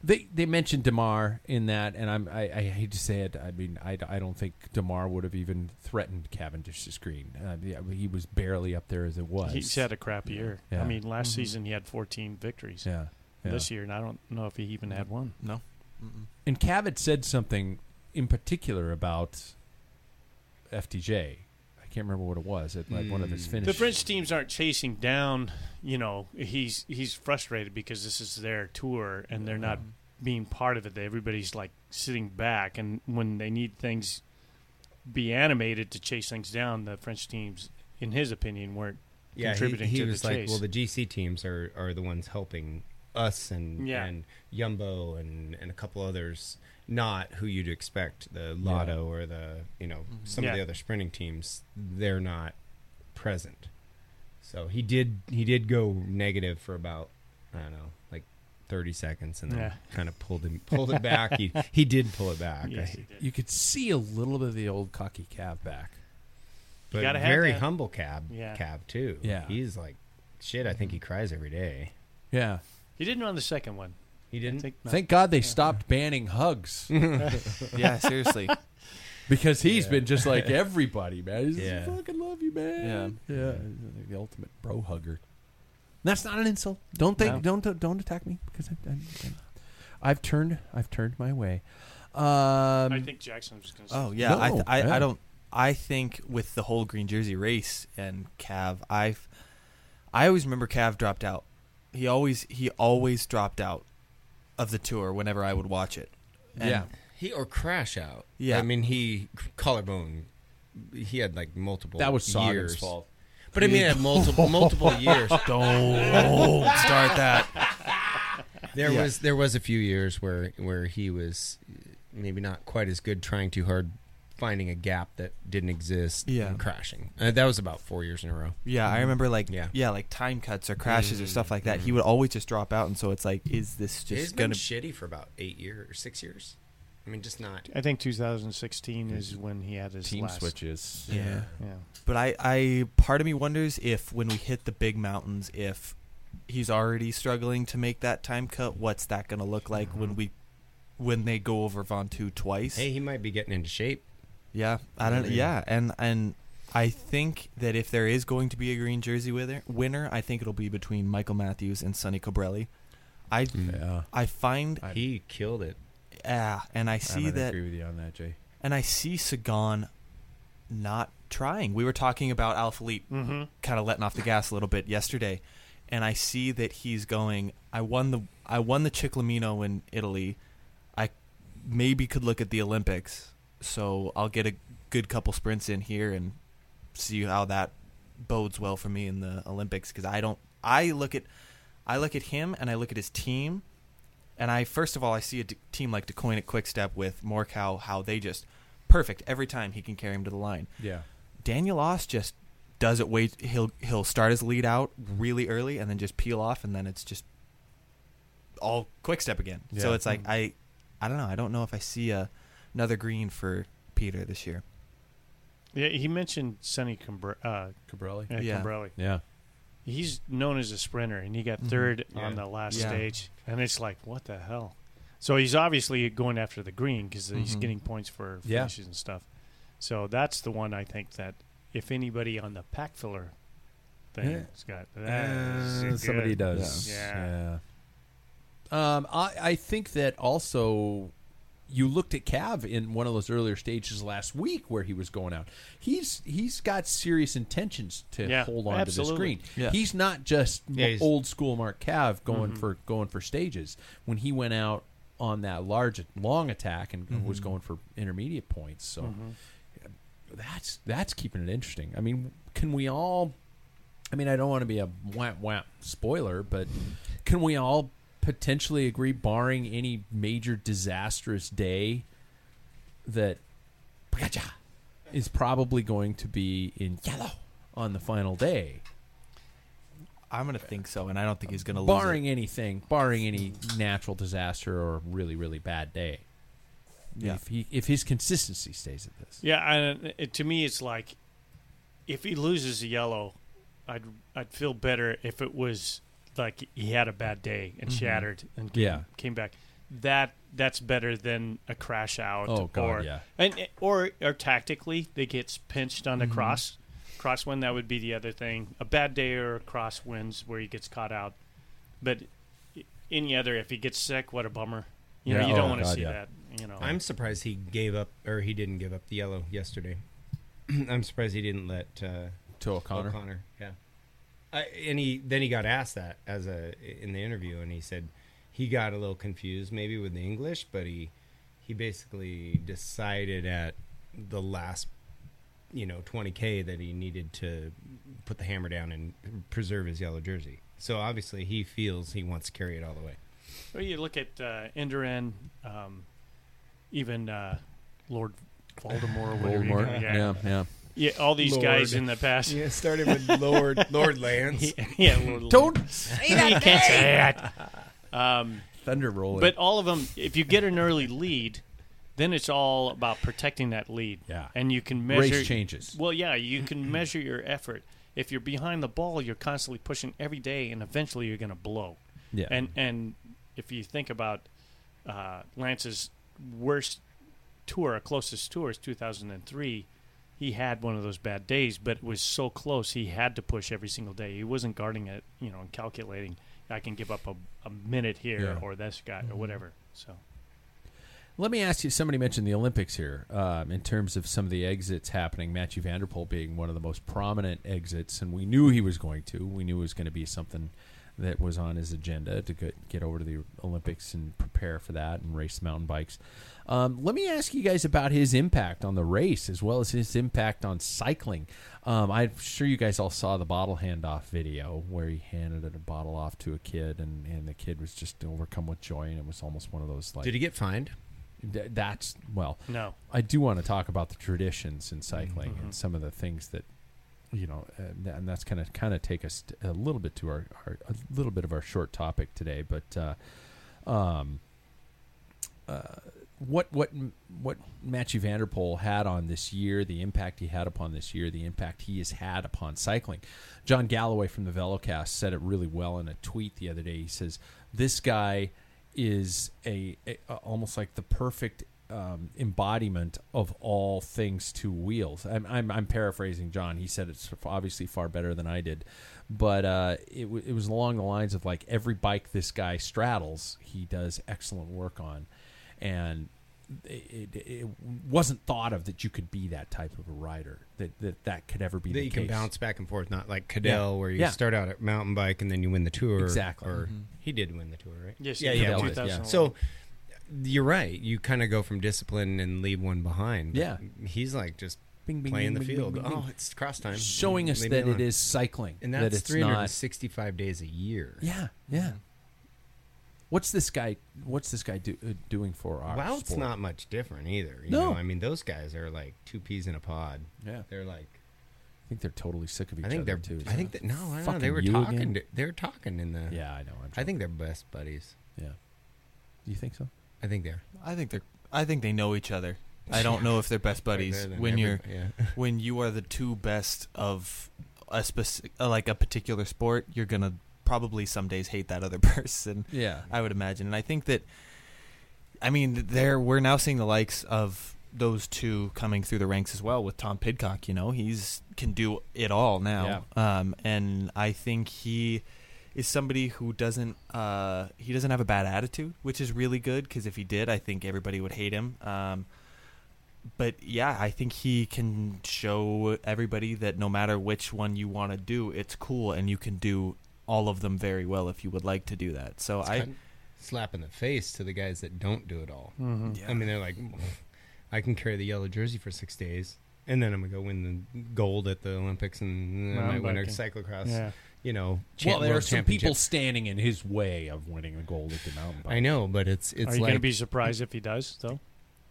They they mentioned Démare in that, and I'm I, I hate to say it. I mean, I, I don't think Démare would have even threatened Cavendish's green. Uh, yeah, he was barely up there as it was. He's had a crap year. Yeah. I mean, last season he had 14 victories. yeah. yeah. This year, and I don't know if he even had one. No. Mm-mm. And Cav had said something in particular about FDJ. I can't remember what it was. At like one of his Mm. finishes. The French teams aren't chasing down. You know, he's he's frustrated because this is their tour and they're not being part of it. Everybody's like sitting back, and when they need things be animated to chase things down, the French teams, in his opinion, weren't Yeah, he, contributing he to was the like, chase. well, the GC teams are, are the ones helping us and Yeah. and Jumbo and, and a couple others, not who you'd expect. The Lotto or the you know mm-hmm. some of the other sprinting teams, they're not present. So he did he did go negative for about I don't know like thirty seconds and then Yeah. kind of pulled him pulled it back. he he did pull it back. yes, I- he did. you could see a little bit of the old cocky Cav back. but gotta have very humble Cav Yeah. Cav too. Yeah. he's like shit. I think he cries every day. Yeah. He didn't on the second one. He didn't. think not. Thank God they stopped banning hugs Yeah, seriously. because he's been just like everybody, man. He's Yeah. I fucking love you, man. Yeah, yeah. He's the ultimate bro hugger. That's not an insult. Don't think. No. Don't don't attack me because I, I, I've turned. I've turned my way. Um, I think Jackson was going to. Oh yeah, I, No, th- I yeah. I don't. I think with the whole green jersey race and Cav, I've I always remember Cav dropped out. He always he always dropped out of the tour whenever I would watch it. And yeah. He or crash out. Yeah. I mean he collarbone. He had like multiple. That was Sagan's years. fault. But I mean, had multiple multiple years. Don't start that. There Yeah. was there was a few years where where he was maybe not quite as good, trying too hard, finding a gap that didn't exist, Yeah. and crashing. Uh, that was about four years in a row. Yeah, I remember like Yeah. yeah, like time cuts or crashes or Mm, stuff like that. He would always just drop out, and so it's like, is this just been gonna? shitty for about eight years or six years. I mean, just not. I think 2016 is when he had his Team last. switches. Yeah. Yeah. But I, I part of me wonders if when we hit the big mountains, if he's already struggling to make that time cut, what's that going to look like when we when they go over Mont Ventoux twice? Hey, he might be getting into shape. Yeah, I don't. Yeah, and and I think that if there is going to be a green jersey winner, winner, I think it'll be between Michael Matthews and Sonny Colbrelli. I Yeah. I find I- He killed it. yeah, and I see gonna that agree with you on that, Jay. and I see Sagan not trying. We were talking about Alaphilippe Mm-hmm. kind of letting off the gas a little bit yesterday, and I see that he's going. I won the I won the Ciclamino in Italy. I maybe could look at the Olympics, so I'll get a good couple sprints in here and see how that bodes well for me in the Olympics because I don't. I look at I look at him and I look at his team, and I first of all I see a d- team like Deceuninck Quickstep with Mørkøv how they just perfect every time he can carry him to the line. Yeah. Daniel Oss just does it wait he'll he'll start his lead out really early and then just peel off and then it's just all quick step again. So Yeah. it's like I I don't know, I don't know if I see a, another green for Peter this year. Yeah, he mentioned Sonny Cambr- uh, Cabrelli. uh, Yeah. Cambrelli. Yeah. He's known as a sprinter, and he got 3rd on Yeah. the last Yeah. stage, and it's like, what the hell? So he's obviously going after the green because he's Mhm. getting points for Yeah. finishes and stuff. So that's the one I think that if anybody on the pack filler thing Yeah. has got Uh, somebody good. does. Yeah. Yeah. Um, I, I think that also you looked at Cav in one of those earlier stages last week where he was going out. He's he's got serious intentions to Yeah, hold on to the screen. Yeah. He's not just Yeah, he's- old school Mark Cav going Mm-hmm. for going for stages. When he went out on that large long attack and Mm-hmm. was going for intermediate points, so that's that's keeping it interesting. I mean, can we all? I mean, I don't want to be a wham wham spoiler, but can we all potentially agree, barring any major disastrous day, that Pikachu is probably going to be in yellow on the final day? I'm gonna think so, and I don't think he's gonna lose. Barring it. anything, barring any natural disaster or really really bad day. Yeah. If he if his consistency stays at this, Yeah, and it, to me, it's like if he loses a yellow, I'd I'd feel better if it was like he had a bad day and mm-hmm. shattered and came, Yeah. came back. That that's better than a crash out. Oh, God, or, yeah. and eh, or or tactically they gets pinched on the mm-hmm. cross crosswind. That would be the other thing. A bad day or a crosswinds where he gets caught out. But any other, if he gets sick, what a bummer. You know, you oh, don't want to see yeah. that. You know, I'm surprised he gave up, or he didn't give up the yellow yesterday. I'm surprised he didn't let uh, to O'Connor. O'Connor. Yeah. I, and he then he got asked that as a in the interview, and he said he got a little confused maybe with the English, but he he basically decided at the last you know 20k that he needed to put the hammer down and preserve his yellow jersey. So obviously he feels he wants to carry it all the way. Well, you look at uh, Indurain, um, even uh, Lord Voldemort, or whatever. you Voldemort. Yeah, yeah. yeah. Yeah, all these Lord. guys in the past. Yeah, started with Lord Lord Lance. yeah, Lord, Don't say that. You can't say that. Um, thunder rolling. but all of them, if you get an early lead, then it's all about protecting that lead. Yeah. and you can measure Race changes. Well, yeah, you can measure your effort. If you're behind the ball, you're constantly pushing every day, and eventually you're going to blow. yeah, And and if you think about uh, Lance's worst tour, a closest tour is 2003. He had one of those bad days, but it was so close. He had to push every single day. He wasn't guarding it, you know, and calculating. I can give up a, a minute here Yeah. or this guy or whatever. So Let me ask you. Somebody mentioned the Olympics here um, in terms of some of the exits happening. Mathieu van der Poel being one of the most prominent exits, and we knew he was going to. We knew it was going to be something that was on his agenda to get, get over to the Olympics and prepare for that and race mountain bikes. Um, let me ask you guys about his impact on the race as well as his impact on cycling. Um, I'm sure you guys all saw the bottle handoff video where he handed a bottle off to a kid, and, and the kid was just overcome with joy, and it was almost one of those like Did he get fined? That's well no, i do want to talk about the traditions in cycling Mm-hmm. and some of the things that you know th- and that's kind of kind of take us a little bit to our, our a little bit of our short topic today but uh um uh what what what Mathieu van der Poel had on this year, the impact he had upon this year, the impact he has had upon cycling. John Galloway from the Velocast said it really well in a tweet the other day. He says this guy is a, a- almost like the perfect um, embodiment of all things two wheels. I'm, I'm I'm paraphrasing John. He said it's obviously far better than I did, but uh, it w- it was along the lines of like every bike this guy straddles, he does excellent work on, and it, it, it wasn't thought of that you could be that type of a rider that that, that could ever be that the you case. can bounce back and forth, not like Cadel, Yeah. where you Yeah. start out at mountain bike and then you win the tour. Exactly. Or he did win the tour, right? Yes, yeah, he yeah. did. one- 2011. So you're right. You kind of go from discipline and leave one behind. Yeah. he's like just Bing, bing, playing bing, the field. oh, it's cross time. showing us Leave that it is cycling, and that that's it's not 365 days a year. Yeah, yeah. What's this guy? What's this guy do, uh, doing for our? Well, it's sport? not much different either. You No. know? I mean, those guys are like two peas in a pod. Yeah, They're like, I think they're totally sick of each other. I think other they're. too. I think that no, I don't know. They were talking. To, they were talking in the. Yeah, I know. I'm I think they're best buddies. Yeah. Do you think so? I think they're. I think they're. I think they know each other. I don't know if they're best buddies when you're yeah. when you are the two best of a specific like a particular sport. You're gonna probably some days hate that other person. Yeah. I would imagine, and I think that. I mean, there we're now seeing the likes of those two coming through the ranks as well with Tom Pidcock. You know, he's can do it all now, um, and I think he is somebody who doesn't uh, he doesn't have a bad attitude, which is really good because if he did, I think everybody would hate him. Um, but yeah, I think he can show everybody that no matter which one you want to do, it's cool, and you can do all of them very well if you would like to do that. So It's I. kind of slap in the face to the guys that don't do it all. Yeah. I mean, they're like, I can carry the yellow jersey for six days, and then I'm gonna go win the gold at the Olympics, and then I might win a cyclocross. Yeah. You know, Well, there are some people standing in his way of winning a gold at the mountain bike. I know, but it's it's Are you like going to be surprised if he does, though?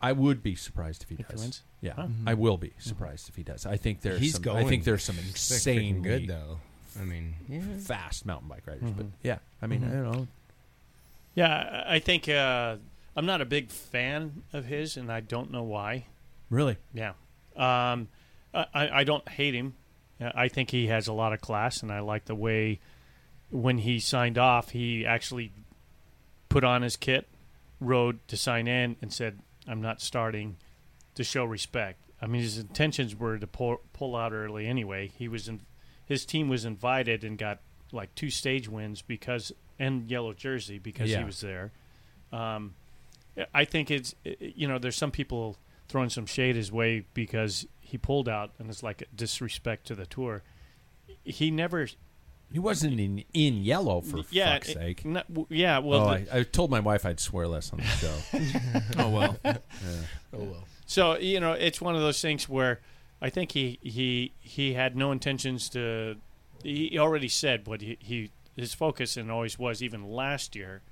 I would be surprised if he If he does. wins? Yeah, Huh. I will be surprised if he does. I think there's he's some, going. I think there's some insane good though. I mean, yeah. fast mountain bike riders. But Mhm. yeah, I mean, Mhm. I don't know. Yeah, I I think uh, I'm not a big fan of his, and I don't know why. Really, Yeah, um, I, I don't hate him. Uh, I think he has a lot of class, and I like the way when he signed off, he actually put on his kit, rode to sign in, and said, "I'm not starting," to show respect. I mean, his intentions were to pull pull out early anyway. He was in, his team was invited and got like two stage wins because and yellow jersey because Yeah. he was there. Um, I think it's you know there's some people throwing some shade his way because he pulled out and it's like a disrespect to the tour. He never, he wasn't in in yellow for yeah, fuck's it- sake. not- w- yeah. Well, oh, the- I, I told my wife I'd swear less on the show. oh well. Oh well. So you know, it's one of those things where I think he he he had no intentions to. He already said what he, he his focus and always was even last year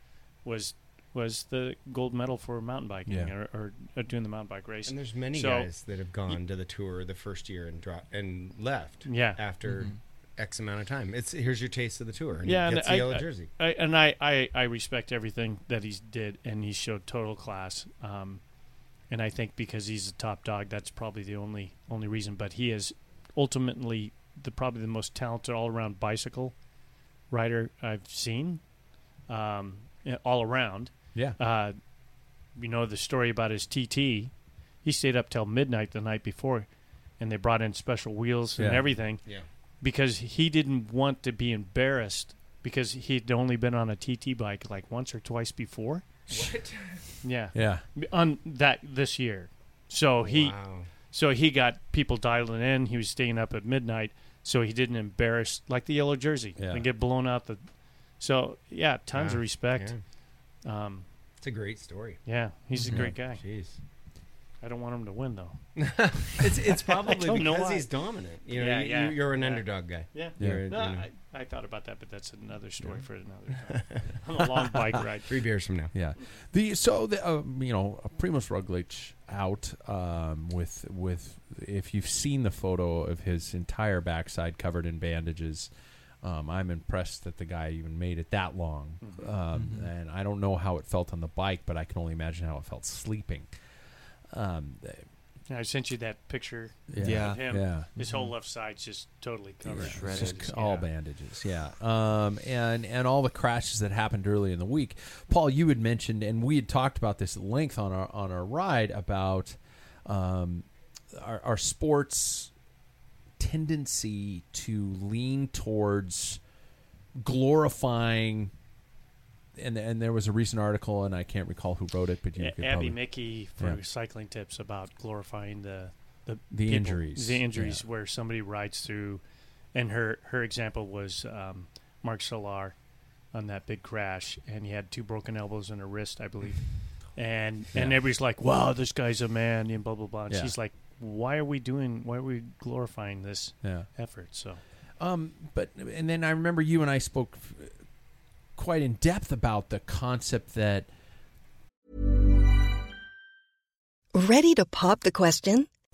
was was the gold medal for mountain biking Yeah. or, or, or doing the mountain bike race. And there's many So- guys that have gone to the tour the first year and drop and left. Yeah. After X amount of time, it's here's your taste of the tour. And Yeah, and gets I- the yellow jersey. I, and I, I, I respect everything that he's did, and he showed total class. Um, and I think because he's a top dog, that's probably the only only reason. But he is ultimately the probably the most talented all around bicycle rider I've seen, um, all around. Yeah, Uh, you know the story about his TT. He stayed up till midnight the night before, and they brought in special wheels and Yeah. everything Yeah. because he didn't want to be embarrassed because he'd only been on a TT bike like once or twice before. What? Yeah, yeah. on that this year. So he Wow. so he got people dialing in. He was staying up at midnight, so he didn't embarrass like the yellow jersey Yeah. and get blown out the. So yeah, tons Yeah, of respect. Yeah. Um, It's a great story. yeah, he's a Mhm. great guy. Jeez. I don't want him to win though. It's it's probably don't because he's dominant. You know, Yeah, you, yeah, you're an yeah. underdog guy. Yeah, You're, No, you know, I, I thought about that, but that's another story for another time. On a long bike ride. three beers from now. Yeah. The so the uh, you know Primoz Roglic out um, with with if you've seen the photo of his entire backside covered in bandages. Um, I'm impressed that the guy even made it that long, um, and I don't know how it felt on the bike, but I can only imagine how it felt sleeping. Um, I sent you that picture. yeah, Yeah. of him. yeah. His whole left side's just totally covered. Shredded. Just Yeah. all bandages, yeah. Um, and and all the crashes that happened early in the week. Paul, you had mentioned, and we had talked about this at length on our on our ride about um, our, our sports tendency to lean towards glorifying. And and there was a recent article, and I can't recall who wrote it, but you could Abby probably, Mickey for Yeah. cycling tips about glorifying the the, The people- injuries, the injuries yeah. where somebody rides through, and her her example was um, Marc Soler on that big crash, and he had two broken elbows and a wrist, I believe, and and everybody's like, "Wow, this guy's a man," and blah blah blah. And she's like, "Why are we doing? Why are we glorifying this yeah. effort?" So Um, but and then I remember you and I spoke f- quite in depth about the concept that Ready to pop the question?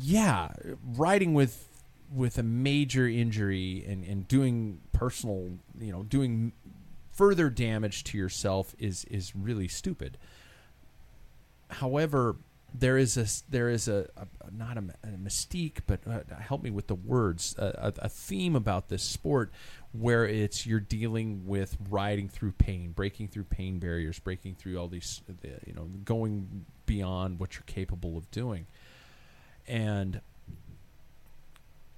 Yeah, riding with with a major injury and, and doing personal, you know, doing further damage to yourself is is really stupid. However, there is a there is a, a not a, a, mystique, but uh, help me with the words, a, a, theme about this sport where it's you're dealing with riding through pain, breaking through pain barriers, breaking through all these, you know, going beyond what you're capable of doing and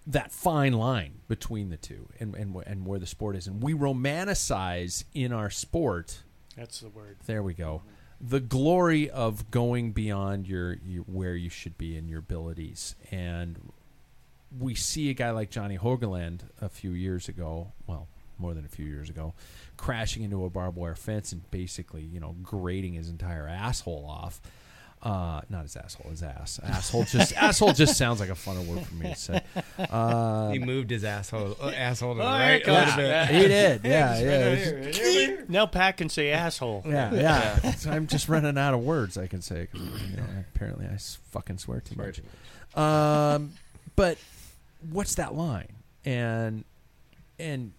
that fine line between the two and, and and where the sport is. And we romanticize in our sport. That's the word. There we go. The glory of going beyond your, your where you should be in your abilities. And we see a guy like Johnny Hoogerland a few years ago well more than a few years ago crashing into a barbed wire fence and basically you know grating his entire asshole off uh, not his asshole, his ass. Asshole just asshole just sounds like a funner word for me to say. Uh, he moved his asshole uh, asshole to the Oh, right a little bit. he did, yeah, yeah. now Pat can say asshole. Yeah, yeah. So I'm just running out of words I can say. 'cause, you know, apparently, I s- fucking swear too much. Um, but what's that line? And and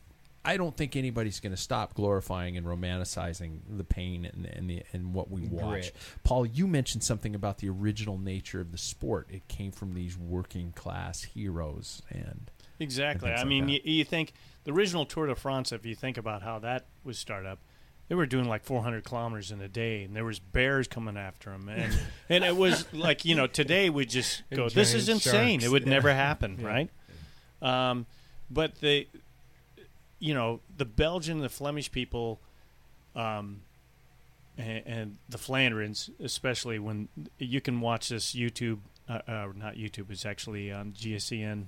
I don't think anybody's going to stop glorifying and romanticizing the pain and and, the, and what we watch. Grit. Paul, you mentioned something about the original nature of the sport. It came from these working class heroes, and Exactly. and I like mean, that. you, you think the original Tour de France, if you think about how that was started up, they were doing like 400 kilometers in a day, and there was bears coming after them, and and it was like you know today we just go, this is insane. sharks. It would Yeah. never happen, right? Um, but the, you know, the Belgian, the Flemish people, um, and, and the Flandrians, especially when you can watch this YouTube, uh, uh, not YouTube, it's actually on GSCN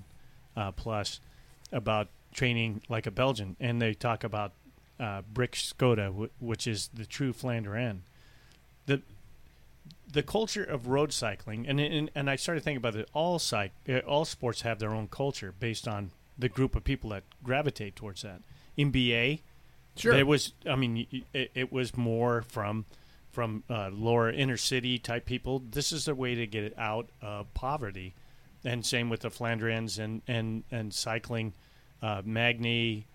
uh, Plus about training like a Belgian, and they talk about uh, Briek Schotte, w- which is the true Flandrian. The the culture of road cycling, and and, and I started thinking about it. All cyc, uh, all sports have their own culture based on the group of people that gravitate towards that. In BA, Sure. there was. I mean, it, it was more from from uh, lower inner city type people. This is a way to get out of poverty, and same with the Flandrians and and and cycling. Uh, Magni,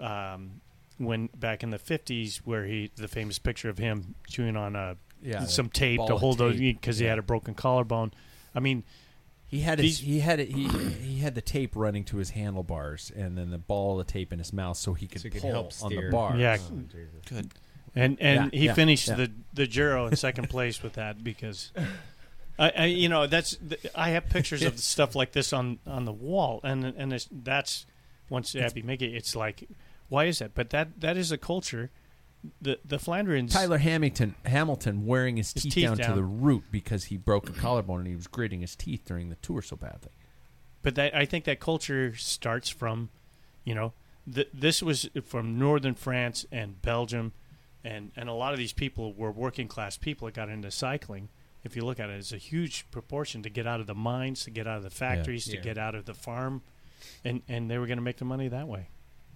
um, when back in the fifties, where he the famous picture of him chewing on a Yeah, some tape to hold because he had a broken collarbone. I mean, He had his, he had it, he he had the tape running to his handlebars, and then the ball of the tape in his mouth, so he could So he could pull help on the steer. bars. Yeah. Oh, Jesus. Good. and and Yeah, he yeah, finished yeah. the the Giro in second place with that because. I, I, you know, that's th- I have pictures of stuff like this on, on the wall, and and it's, that's once Abby make it, it's like, why is that? But that that is a culture. The the Flandrians, Tyler Hamilton Hamilton wearing his, His teeth, teeth down, to the root because he broke a collarbone and he was gritting his teeth during the tour so badly. but that I think that culture starts from, you know, th- this was from northern France and Belgium, and and a lot of these people were working class people that got into cycling. If you look at it, it's a huge proportion to get out of the mines, to get out of the factories, to Yeah. get out of the farm, and and they were going to make the money that way.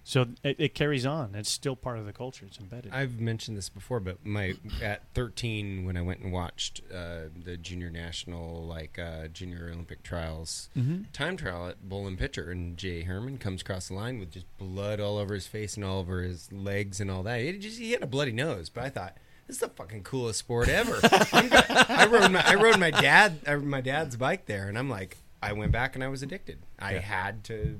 So it, it carries on. It's still part of the culture. It's embedded. I've mentioned this before, but my at 13 when I went and watched uh, the junior national like uh, junior Olympic trials time trial at Bolin Pitcher, and Jay Herman comes across the line with just blood all over his face and all over his legs and all that. It just he had a bloody nose, but I thought this is the fucking coolest sport ever. I rode my I rode my dad my dad's bike there, and I'm like, I went back and I was addicted. I had to,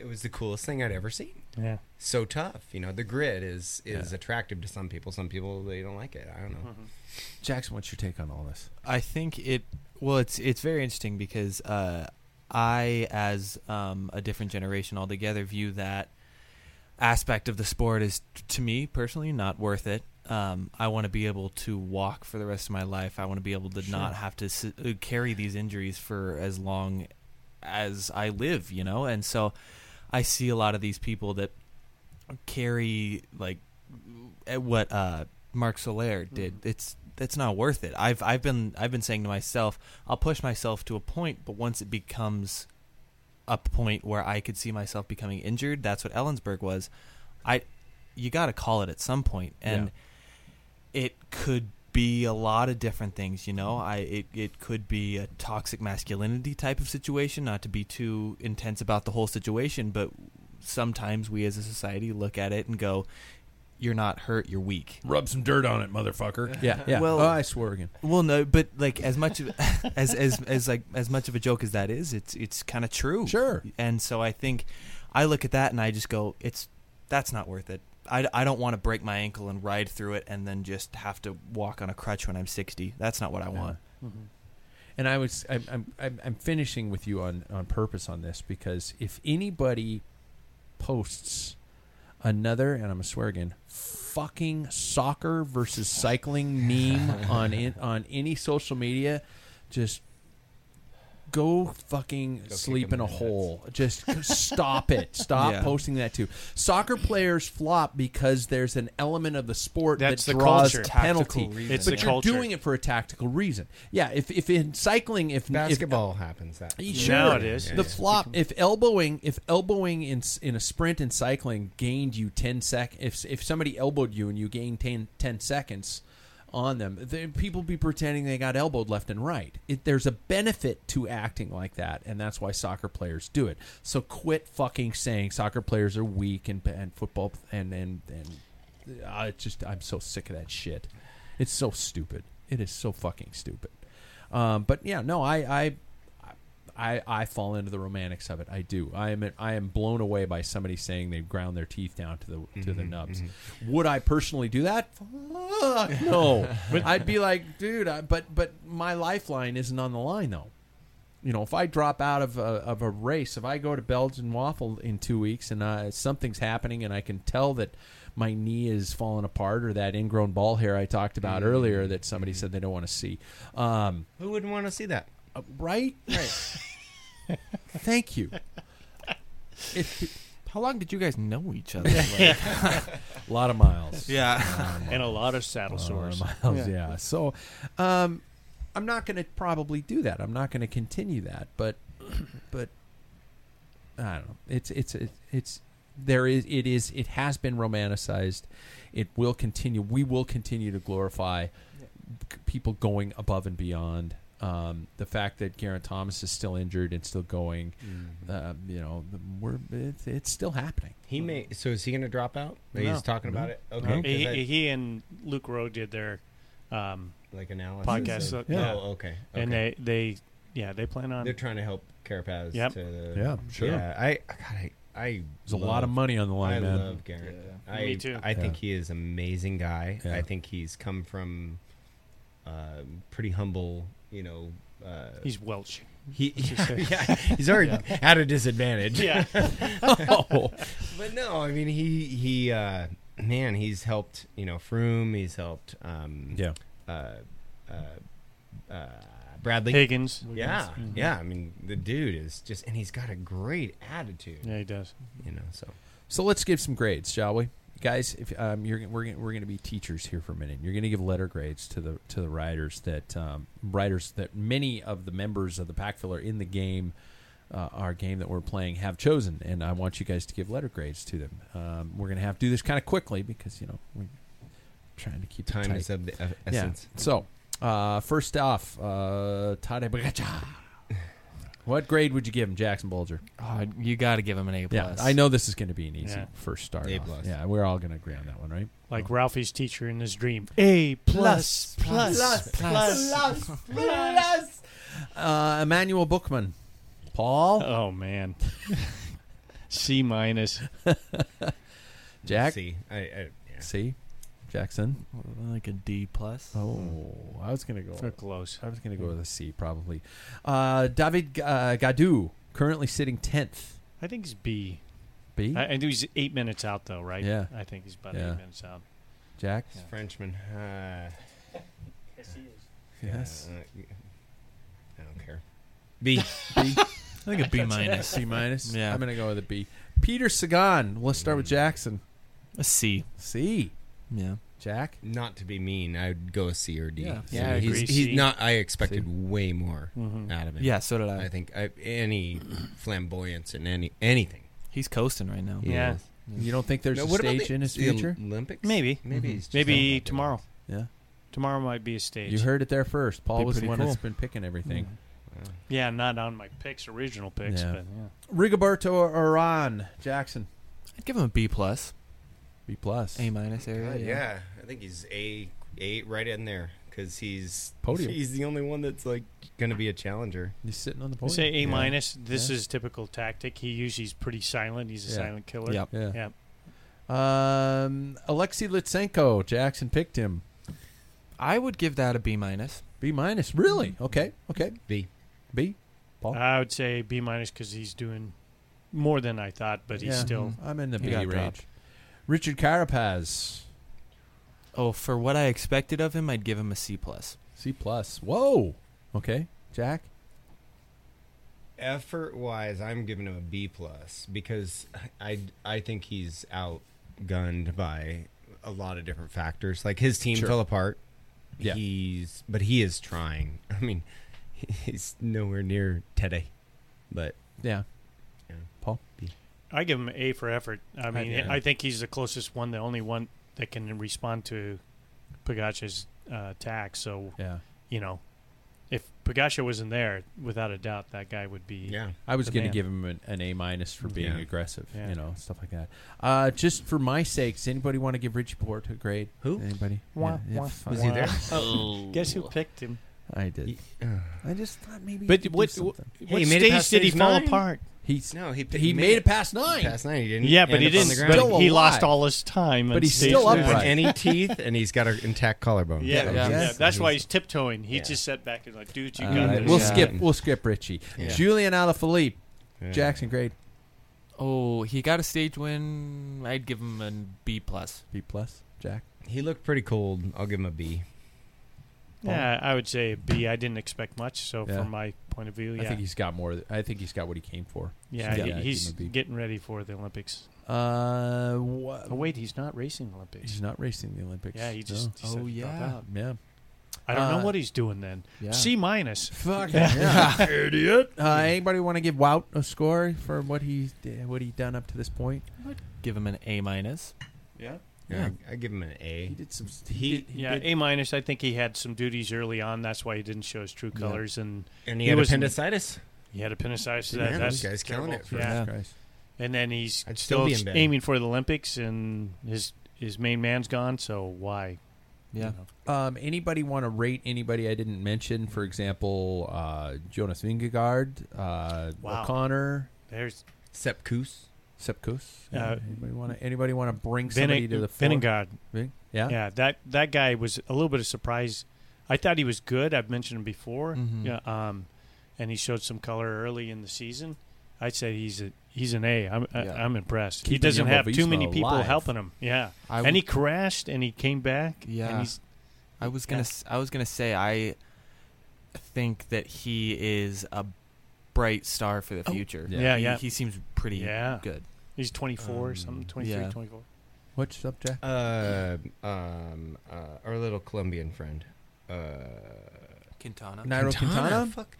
it was the coolest thing I'd ever seen. Yeah. So tough, you know. The grid is is attractive to some people. Some people they don't like it. I don't know. Jackson, what's your take on all this? I think it. Well, it's it's very interesting because uh, I, as um, a different generation altogether, view that aspect of the sport as, to me personally, not worth it. Um, I want to be able to walk for the rest of my life. I want to be able to not have to s- uh, carry these injuries for as long as I live, you know. And so, I see a lot of these people that carry like what uh, Marc Soler did. It's it's not worth it. I've I've been I've been saying to myself, I'll push myself to a point, but once it becomes a point where I could see myself becoming injured, that's what Ellensburg was. I you got to call it at some point, and it could be a lot of different things. You know, I it it could be a toxic masculinity type of situation. Not to be too intense about the whole situation, but sometimes we as a society look at it and go, "You're not hurt. You're weak." Rub some dirt on it, motherfucker. Yeah, yeah. Well- oh, I swore again. Well, no, but like as much of as as as like as much of a joke as that is, it's it's kind of true. Sure. And so I think I look at that and I just go, it's that's not worth it. I, I don't want to break my ankle and ride through it and then just have to walk on a crutch when I'm 60. That's not what I want. Mm-hmm. And I was I'm, I'm I'm finishing with you on on purpose on this because if anybody posts another and I'm gonna swear again fucking soccer versus cycling meme on in, on any social media, just go fucking sleep kick 'em in a in the hole. Just stop it. Stop Yeah. posting that too. Soccer players flop because there's an element of the sport That's that the draws culture. penalty. Tactical reason. It's but the you're culture. doing it for a tactical reason. Yeah, if if in cycling, if Basketball happens that. if, Sure. Now it is. the flop. If elbowing, if elbowing in s- in a sprint in cycling gained you ten sec, if if somebody elbowed you and you gained 10, 10 seconds on them, then people be pretending they got elbowed left and right. It, there's a benefit to acting like that, and that's why soccer players do it. So quit fucking saying soccer players are weak and and football and and and uh, just I'm so sick of that shit. It's so stupid. It is so fucking stupid. Um, but yeah, no, I, I, I, I fall into the romantics of it. I do. I am. I am blown away by somebody saying they ground their teeth down to the to the nubs. Would I personally do that? Fuck no. but I'd be like, dude. I, but but my lifeline isn't on the line though. You know, if I drop out of a, of a race, if I go to Belgian Waffle in two weeks and uh, something's happening, and I can tell that my knee is falling apart, or that ingrown ball hair I talked about earlier that somebody said they don't want to see, um, Who wouldn't want to see that? Uh, right? Right. Thank you. It, How long did you guys know each other? Like, a lot of miles. yeah. and a lot of saddle sores. miles, yeah. So, um, I'm not going to probably do that. I'm not going to continue that. But, but I don't know. It's it's it's, it's there is it is it has been romanticized. It will continue. We will continue to glorify c- people going above and beyond. Um, the fact that Geraint Thomas is still injured and still going, uh, you know, we're it's, it's still happening. He may. So is he going to drop out? No. He's talking about it. Okay. 'cause He, I- he and Luke Rowe did their um, like analysis. podcast, of- yeah. Oh, okay. and they they yeah they plan on They're trying to help Carapaz. Yep. To, Yeah, sure. Yeah, I, God, I, I There's a lot of money on the line, I man. love Garrett. I, Me too. I think he is an amazing guy. Yeah. I think he's come from uh, pretty humble. You know, uh, he's Welsh. he yeah, he's already at a disadvantage. Yeah, oh, but no, I mean he he uh, man, he's helped. You know, Froome. He's helped. Um, yeah. Uh, uh, uh, Bradley. Wiggins. Yeah, yeah. I mean, the dude is just, and he's got a great attitude. yeah, he does. You know, so So let's give some grades, shall we, guys? If um, you're we're gonna, we're going to be teachers here for a minute, you're going to give letter grades to the to the riders that um, riders that many of the members of the pack filler in the game, uh, our game that we're playing, have chosen, and I want you guys to give letter grades to them. Um, we're going to have to do this kind of quickly because you know we're trying to keep time is of the e- yeah. essence. So uh, first off, uh, Tadej Pogacar. What grade would you give him, Jackson Bulger? Oh, you got to give him an A Yeah, plus. I know this is going to be an easy Yeah. first start. A off. plus. Yeah, we're all going to agree on that one, right? Like Ralphie's teacher in his dream. A plus plus plus. Uh, Emanuel Buchmann. Paul? Oh man. C minus. Jack? See, I, I yeah. C. Jackson? like a D plus. Oh, I was going to So go. close. I was going to go with a C probably. Uh, David uh, Gaudu, currently sitting 10th. I think he's B. B? I, I think he's eight minutes out though, right? Yeah. I think he's about Yeah. eight minutes out. Jack? It's Frenchman. Uh, Yes. uh, I don't care. B. I think a B minus. C minus? Yeah. I'm going to go with a B. Peter Sagan. Let's start with Jackson. A C. C. Yeah. Jack? Not to be mean, I'd go a C or D. Yeah. So Yeah, I he's, agree, he's C. not. I expected C. way more Mhm. out of him. Yeah, so did I. I think I, any flamboyance in any anything. He's coasting right now. he Yeah. You don't think there's Now, a stage the- in his the future? Olympics? Maybe. Maybe Mhm. he's Maybe not that tomorrow. Yeah. Tomorrow might be a stage. You heard it there first. Paul Be was the one cool. that's been picking everything. Yeah, not on my picks, original picks, Yeah. but yeah. Rigoberto Uran. Jackson. I'd give him a B plus. B plus. A minus area. God, yeah, I think he's a a right in there because he's Podium. He's the only one that's like going to be a challenger. He's sitting on the I podium. say A Yeah. minus. This Yeah. is typical tactic. He usually is pretty silent. He's a Yeah. silent killer. Yep. Yeah. Yeah. Um, Alexei Lutsenko. Jackson picked him. I would give that a B minus. B minus. Really? Okay. Okay. B. B. Paul. I would say B minus because he's doing more than I thought, but he's Yeah. still. I'm in the B range. dropped. Richard Carapaz. Oh, for what I expected of him, I'd give him a C plus. C plus. Whoa. Okay. Jack. Effort wise, I'm giving him a B plus because I I think he's outgunned by a lot of different factors. Like his team Sure. fell apart. Yeah. He's but he is trying. I mean, he's nowhere near Teddy, but Yeah. Yeah. Paul. I give him A for effort. I mean, yeah. I think he's the closest one, the only one that can respond to Pogacar's uh, attack. So Yeah. you know, if Pagacha wasn't there, without a doubt, that guy would be. yeah. I was going to give him an, an A minus for being Yeah. aggressive, Yeah. you know, stuff like that. Uh, just for my sakes, anybody want to give Richie Porte a grade? Who? Anybody? Wah, Yeah, yeah, wah. Was he there? Oh, guess who picked him? I did. He- I just thought maybe. But he could what, do what, something. what he stage did he stage fall apart? He's No, he he made it past nine. past nine. He didn't. Yeah, but end he up on didn't. the But. Still he lost all his time. But on he's stage still nine. upright. any teeth, and he's got an intact collarbone. Yeah, So yeah, he's- yeah. That's why he's- he's tiptoeing. He Yeah. just sat back and like, dude, you All got right, this. we'll Yeah. skip. We'll skip Richie. Yeah. Julian Alaphilippe, Yeah. Jackson grade Oh, he got a stage win. I'd give him a B plus. B plus. Jack. He looked pretty cold. I'll give him a B. Yeah, I would say B. I didn't expect much. So Yeah. from my point of view, yeah, I think he's got more. I think he's got what he came for. yeah, Yeah, he- I'd give he's him a B. getting ready for the Olympics. Uh, wha- Oh wait, he's not racing Olympics. he's not racing the Olympics. Yeah, he just No. Oh, yeah. yeah. I don't Uh, know what he's doing then. Yeah. C minus. Fuck yeah, idiot. Uh, anybody want to give Wout a score for what he what he done up to this point? I'd Give him an A minus. Yeah, Yeah, I, I give him an A. he did some. He- He, Yeah, did- A minus. I think he had some duties early on. That's why he didn't show his true Yeah. colors, and And he, He had was in- appendicitis. he had appendicitis. Yeah, That, this that's guy's killing terrible. it for Yeah. Jesus Christ. and then he's I'd still still be in bed. aiming for the Olympics, and his his main man's gone. So why? Yeah. You know? Um, anybody want to rate anybody I didn't mention? For example, uh, Jonas Vingegaard, uh, Wow. O'Connor, There's Sepp Kuss. Sepp Kuss. Uh, anybody want to? Anybody want to bring somebody Vinnig- to the fore? Vingegaard. Ving- Yeah. Yeah, that that guy was a little bit of surprise. I thought he was good. I've mentioned him before. Mhm. Yeah, um, and he showed some color early in the season. I'd say he's a he's an A. I'm I, Yeah. I'm impressed. he doesn't have too many Visma people alive. helping him. Yeah, I and he crashed and he came back. Yeah. I was gonna. Yeah. I was gonna say I think that he is a bright star for the Oh. future. Yeah, he, yeah. He seems pretty Yeah. good. he's 24 Um, something 23 yeah. 24 What's up, Jack? Uh, um, uh, our little Colombian friend. Uh, Quintana. Nairo Quintana. Fuck.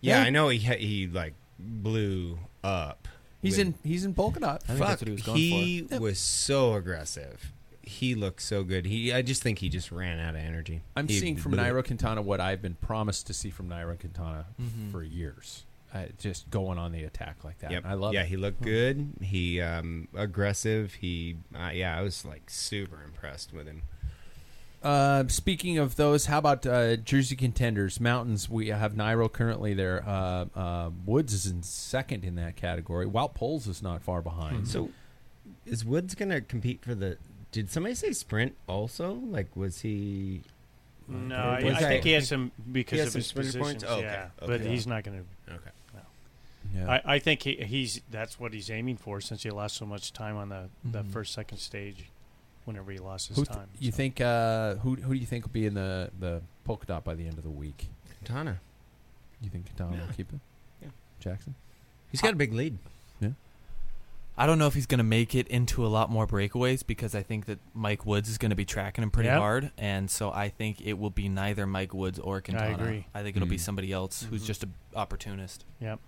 Yeah, Yeah. I know he ha- he like blew up. He's with- in. He's in polka dot. I think Fuck, that's what he was going he for. was so aggressive. He looked so good. He, I just think he just ran out of energy. I'm He seeing from blew it. Nairo Quintana what I've been promised to see from Nairo Quintana Mhm. for years. Uh, just going on the attack like that. Yep. I love yeah, it. he looked good. He um, aggressive. He uh, yeah, I was like super impressed with him. Uh, speaking of those, how about uh, Jersey contenders? Mountains. We have Nairo currently there. Uh, uh, Woods is in second in that category. Wout Poels is not far behind. So, is Woods gonna compete for the? Did somebody say sprint also? Like, was he? No, Okay. I, I think he has some because He has of some his sprinter positions. points? Oh, okay. Yeah, but Okay. he's not going to. Okay. Yeah. I, I think he, he's that's what he's aiming for since he lost so much time on the, the Mhm. first second stage, whenever he lost his who th- time. you so. think? Uh, who who do you think will be in the the polka dot by the end of the week? Tana. You think Don Yeah. will keep it? Yeah. Jackson. He's got a big lead. Yeah. I don't know if he's going to make it into a lot more breakaways because I think that Mike Woods is going to be tracking him pretty Yep. hard, and so I think it will be neither Mike Woods or Quintana. agree. I think it'll be Mhm. somebody else who's Mhm. just an opportunist. Yep.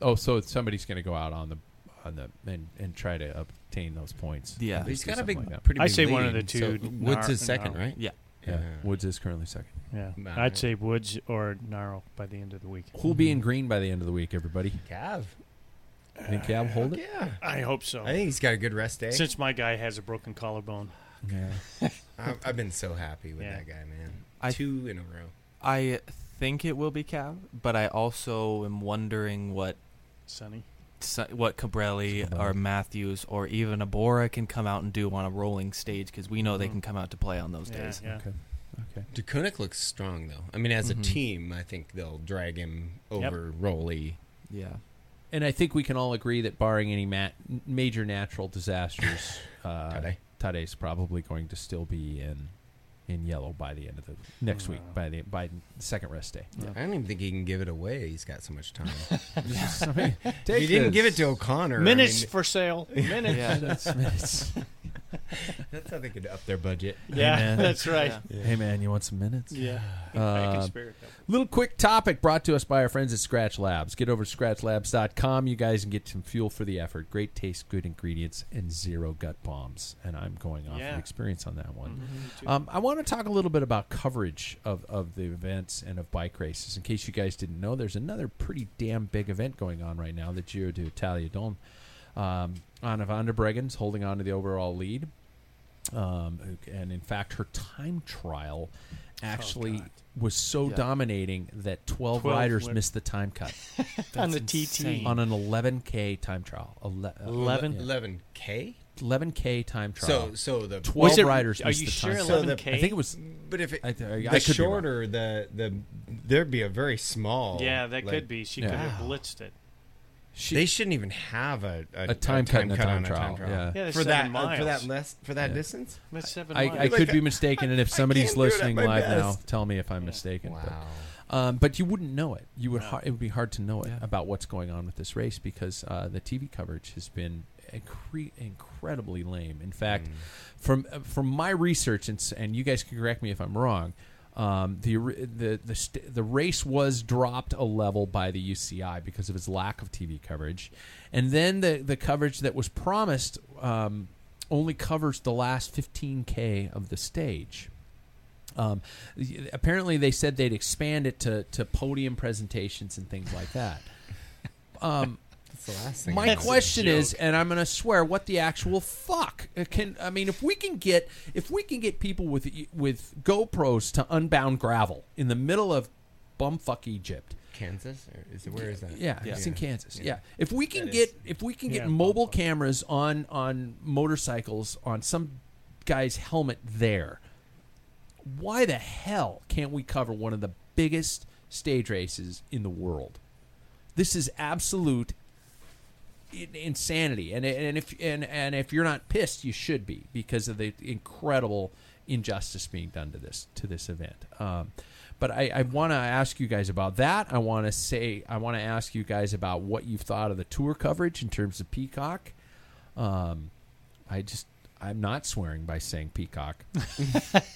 Oh, so somebody's going to go out on the on the and, and try to obtain those points. Yeah. he's got a big, like that. pretty. I big say one of lead. the So two, Woods is second, Nar- right? Yeah. Yeah. Woods is currently second. Yeah, Nah, I'd say Woods or Nairo by the end of the week. Who'll be in green by the end of the week? Everybody. Cav. You think Cav will hold it? Yeah. I hope so. I think he's got a good rest day. Since my guy has a broken collarbone. Yeah. I've, I've been so happy with Yeah. that guy, man. I- Two in a row. I think it will be Cav, but I also am wondering what Sonny. so- what Colbrelli Colbrelli. or Matthews or even Abora can come out and do on a rolling stage because we know they Mhm. can come out to play on those Yeah, days. yeah. Okay. Okay. Deceuninck looks strong though. I mean, as Mhm. a team, I think they'll drag him Yep. over Rolly. Yeah. And I think we can all agree that barring any ma- major natural disasters, uh, Tadej. Tadej's probably going to still be in in yellow by the end of the next week Wow. by the by the second rest day. I don't even think he can give it away. He's got so much time. I mean, take he didn't this. give it to O'Connor. I Minutes mean, for sale. Minutes. Yeah. Minutes, minutes. that's how they could up their budget. Yeah, man. that's right. Yeah. Hey man, you want some minutes? Yeah. Uh, can spare it. Little quick topic brought to us by our friends at Skratch Labs. Get over to skratchlabs.com. You guys can get some fuel for the effort. Great taste, good ingredients, and zero gut bombs. And I'm going off Yeah. of experience on that one. Mhm. Um, I want to talk a little bit about coverage of, of the events and of bike races. In case you guys didn't know, there's another pretty damn big event going on right now, the Giro d'Italia Donne. Um, Anna van der Breggen's holding on to the overall lead. Um, and in fact, her time trial actually God. was so Yeah. dominating that 12, 12 riders went- missed the time cut On the That's TT. on an 11K time trial. Ele- uh, 11? yeah. Eleven K. 11K time trial. So so the 12 it- riders Are missed you the sure time So the- 11K? I think it was. but if it, I, I, I the could be shorter the the there'd be a very small. Yeah, that like- could be. She Yeah. could have blitzed it. She- they shouldn't even have a a, A time cut in a time on trial, yeah. Yeah, for that uh, for that less for that Yeah. distance. That's seven I, miles. I could Like, be mistaken, and if somebody's can't do it at listening my live now, tell me if I'm Yeah. mistaken. But, Wow. um, but you wouldn't know it. You would. No. har- it would be hard to know it Yeah. about what's going on with this race because uh, the TV coverage has been incre- incredibly lame. In fact, Mm. from uh, from my research, and, and you guys can correct me if I'm wrong. Um, the the the st- the race was dropped a level by the UCI because of its lack of TV coverage, and then the the coverage that was promised um, only covers the last 15k of the stage. Um, apparently, they said they'd expand it to, to podium presentations and things like that. Um, That's the last thing. my I That's want. a question is, and I'm going to swear, what the actual fuck Uh, can I mean? If we can get if we can get people with with GoPros to unbound gravel in the middle of bumfuck Egypt, Kansas or is it where is that? yeah, it's in Kansas. Yeah. Yeah. If we can That get is- if we can Yeah, get mobile bumfuck. cameras on on motorcycles on some guy's helmet there, why the hell can't we cover one of the biggest stage races in the world? This is absolute in- insanity, and and if and and if you're not pissed, you should be because of the incredible injustice being done to this to this event. Um, but I, I want to ask you guys about that. I want to say I want to ask you guys about what you've thought of the tour coverage in terms of Peacock. Um, I just I'm not swearing by saying Peacock.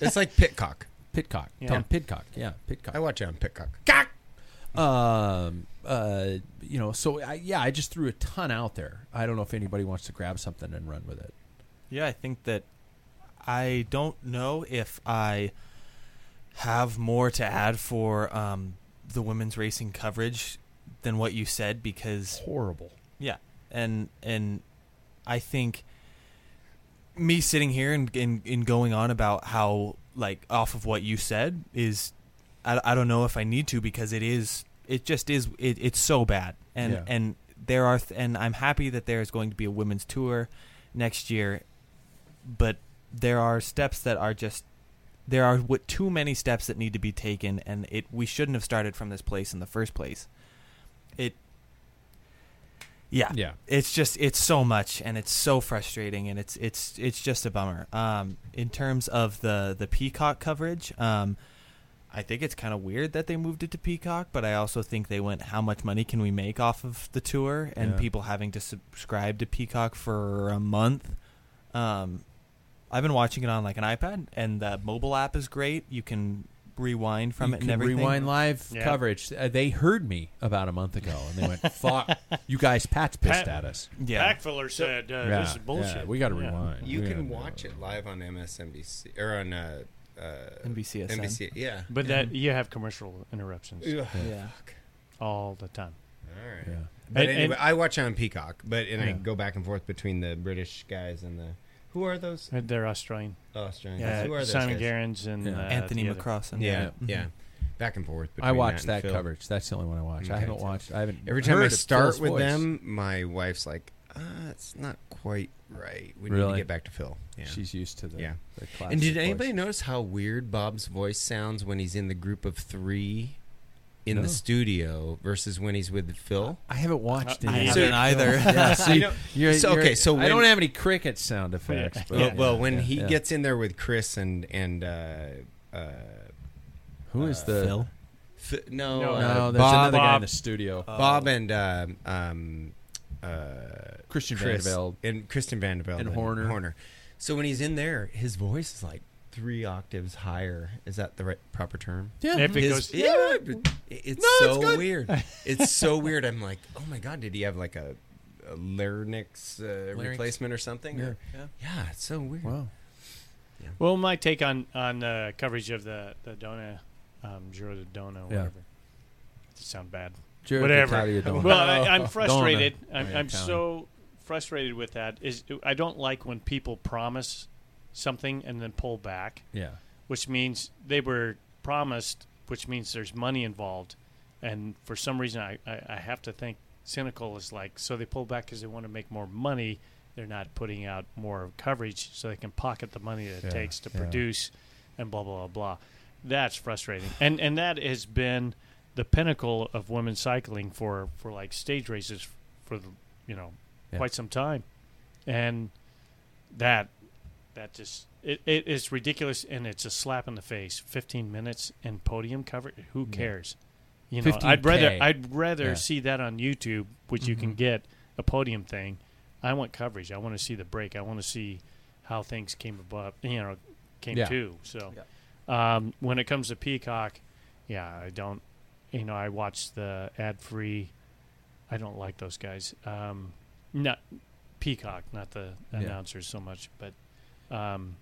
It's like Pitcock. Pitcock. Yeah. Pitcock. Yeah, Pitcock. I watch it on Pitcock. Um, uh, you know, so I, yeah, I just threw a ton out there. I don't know if anybody wants to grab something and run with it. Yeah, I think that I don't know if I have more to add for um, the women's racing coverage than what you said because Horrible. yeah, and and I think me sitting here and, and, and going on about how like off of what you said is I, I don't know if I need to because it is it just is it, it's so bad and Yeah. and there are th- and I'm happy that there is going to be a women's tour next year but there are steps that are just there are what too many steps that need to be taken and it we shouldn't have started from this place in the first place it yeah Yeah. it's just it's so much and it's so frustrating and it's it's it's just a bummer um in terms of the the peacock coverage um I think it's kind of weird that they moved it to Peacock, but I also think they went, how much money can we make off of the tour and Yeah. people having to subscribe to Peacock for a month. Um, I've been watching it on like an iPad, and the mobile app is great. You can rewind from you it can and everything. rewind live Yeah. coverage. Uh, they heard me about a month ago, and they went, "Fuck, you guys, Pat's pissed Pat- at us." Yeah, Pack Filler said uh, yeah, this is bullshit. yeah, we got to Yeah. rewind. You We can gotta- watch it live on MSNBC or on uh, uh, NBCSN. NBC. Yeah. But that you have commercial interruptions Ugh. Yeah. all the time. All right. Yeah. But And- anyway, and- I watch on Peacock, but and I Yeah. go back and forth between the British guys and the who are those? They're Australian. Oh, Australian Yeah, guys. Who are those Simon guys? Gerrans and Yeah. uh, Anthony the other- McCrossan. Yeah, yeah. Mhm. Back and forth. Between I watch that, that, and Phil. coverage. That's the only one I watched. I Okay. haven't watched. I haven't. Every time I heard start Phil's with voice. them, my wife's like, uh, "It's not quite right. We need to get back to Phil." Yeah. she's used to the. Yeah. the classic and did voice. anybody notice how weird Bob's voice sounds when he's in the group of three in No. the studio versus when he's with Phil? I haven't watched Uh, any. I of haven't it. either. Yeah, see, know- you're, so, okay, so I don't have any cricket sound effects. But Well, well, when yeah, he yeah. gets in there with Chris and and uh, uh, who is the Phil. F- no, No, uh, No, there's Bob, another guy in the studio. Bob and um, um, uh, Christian Chris Vande Velde. and Christian Vande Velde And Horner. Horner. So when he's in there, his voice is like three octaves higher. Is that the right proper term? Yeah, If it goes, yeah, but it's No, so good. weird. It's so weird. I'm like, oh my god, did he have like a, a larynx, uh, Larynx. replacement or something? Or- Yeah. yeah, it's so weird. Wow. Well, my take on on uh, coverage of the the Dona, um, Giro de Dona, whatever. Does it sound bad? Jared Whatever. Battaglia Dona. Well, I, I'm Dona. frustrated. I'm, Yeah, I'm so frustrated with that. Is I don't like when people promise something and then pull back, Yeah. which means they were promised, which means there's money involved, and for some reason I, I, I have to think cynical is like so they pull back because they want to make more money. They're not putting out more coverage so they can pocket the money that it Yeah, takes to yeah. produce, and blah blah blah blah. That's frustrating, and and that has been the pinnacle of women's cycling for for like stage races for the you know Yeah. quite some time, and that that just it, it is ridiculous and it's a slap in the face. Fifteen minutes and podium cover. Who cares? You know, I'd rather I'd rather Yeah. see that on YouTube, which you can Mhm. get a podium thing. I want coverage. I want to see the break. I want to see how things came above. You know, came Yeah. to. So um, when it comes to Peacock, yeah, I don't. You know, I watch the ad free. I don't like those guys. Um, not Peacock, not the Yeah. announcers so much, but um,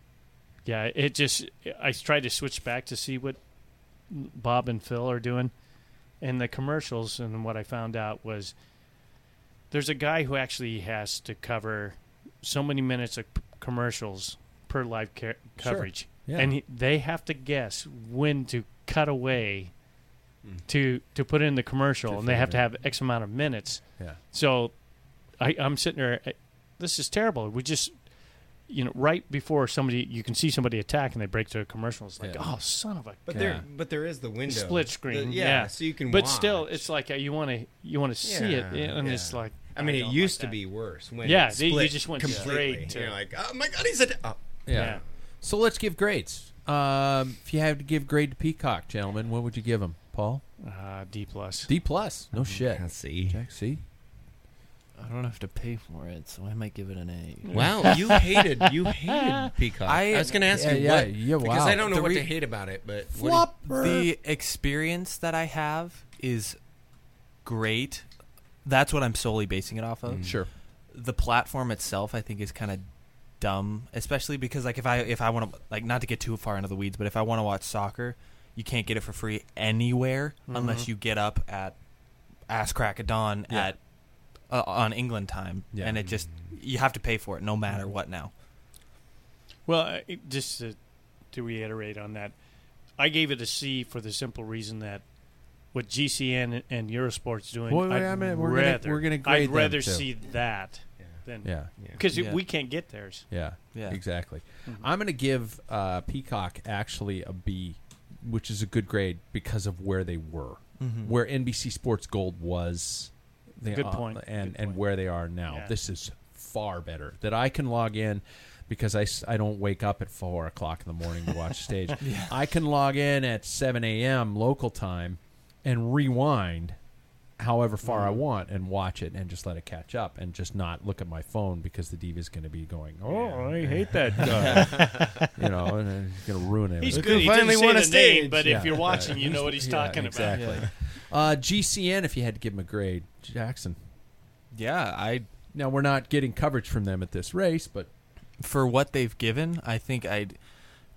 yeah, it just. I tried to switch back to see what Bob and Phil are doing, and the commercials. And what I found out was there's a guy who actually has to cover so many minutes of p- commercials per live ca- Sure. coverage, Yeah. and he, they have to guess when to cut away Mm. to to put in the commercial, To and they have to have X amount of minutes. Yeah. So I, I'm sitting there. I- This is terrible. We just, you know, right before somebody, you can see somebody attack, and they break to a commercial. It's like, Yeah. oh, son of a. But Yeah. there, but there is the window Split screen, The- yeah. so you can. But watch. still, it's like uh, you want to you want to see it, Yeah, and it's like. I mean, it used like to be worse. When Yeah, they- you split just went completely. straight to- You're like, oh my god, he's a. Oh. Yeah. Yeah. So let's give grades. Um, if you had to give grade to Peacock, gentlemen, what would you give him? Paul? Uh, D plus. D plus. No shit. Let's see. Jack, C. I don't have to pay for it, so I might give it an A. Wow, you hated you hated Peacock. I, I- was going to ask Yeah, you yeah, what yeah, because wow. I don't know The what re- to hate about it, but what do you- The experience that I have is great. That's what I'm solely basing it off of. Mm. Sure. The platform itself, I think, is kind of dumb, especially because like if I if I want to like not to get too far into the weeds, but if I want to watch soccer, you can't get it for free anywhere mm-hmm. unless you get up at ass crack of dawn Yeah. at uh, on England time, Yeah. and it just you have to pay for it no matter what now. Well, uh, just to, to reiterate on that, I gave it a C for the simple reason that what GCN and Eurosport's doing, Well, wait I'd a minute, we're gonna- rather, we're gonna grade I'd rather too. see that than Yeah. because Yeah. we can't get theirs. Yeah, Yeah. exactly. Mm-hmm. I'm going to give uh, Peacock actually a B, which is a good grade because of where they were, Mhm. where NBC Sports Gold was. The, Good point. and Good and point. where they are now. Yeah. This is far better. That I can log in because I, I don't wake up at four o'clock in the morning to watch stage. I can log in at seven a.m. local time and rewind however far Mm-hmm. I want and watch it and just let it catch up and just not look at my phone because the diva's going to be going, oh, I hate that guy. you know, and it's going to ruin it. He's good. He finally didn't say won a the name, but Yeah. if you're watching, you know what he's Yeah, talking exactly. about. Uh, GCN, if you had to give him a grade, Jackson. Yeah, I Now we're not getting coverage from them at this race, but for what they've given, I think I'd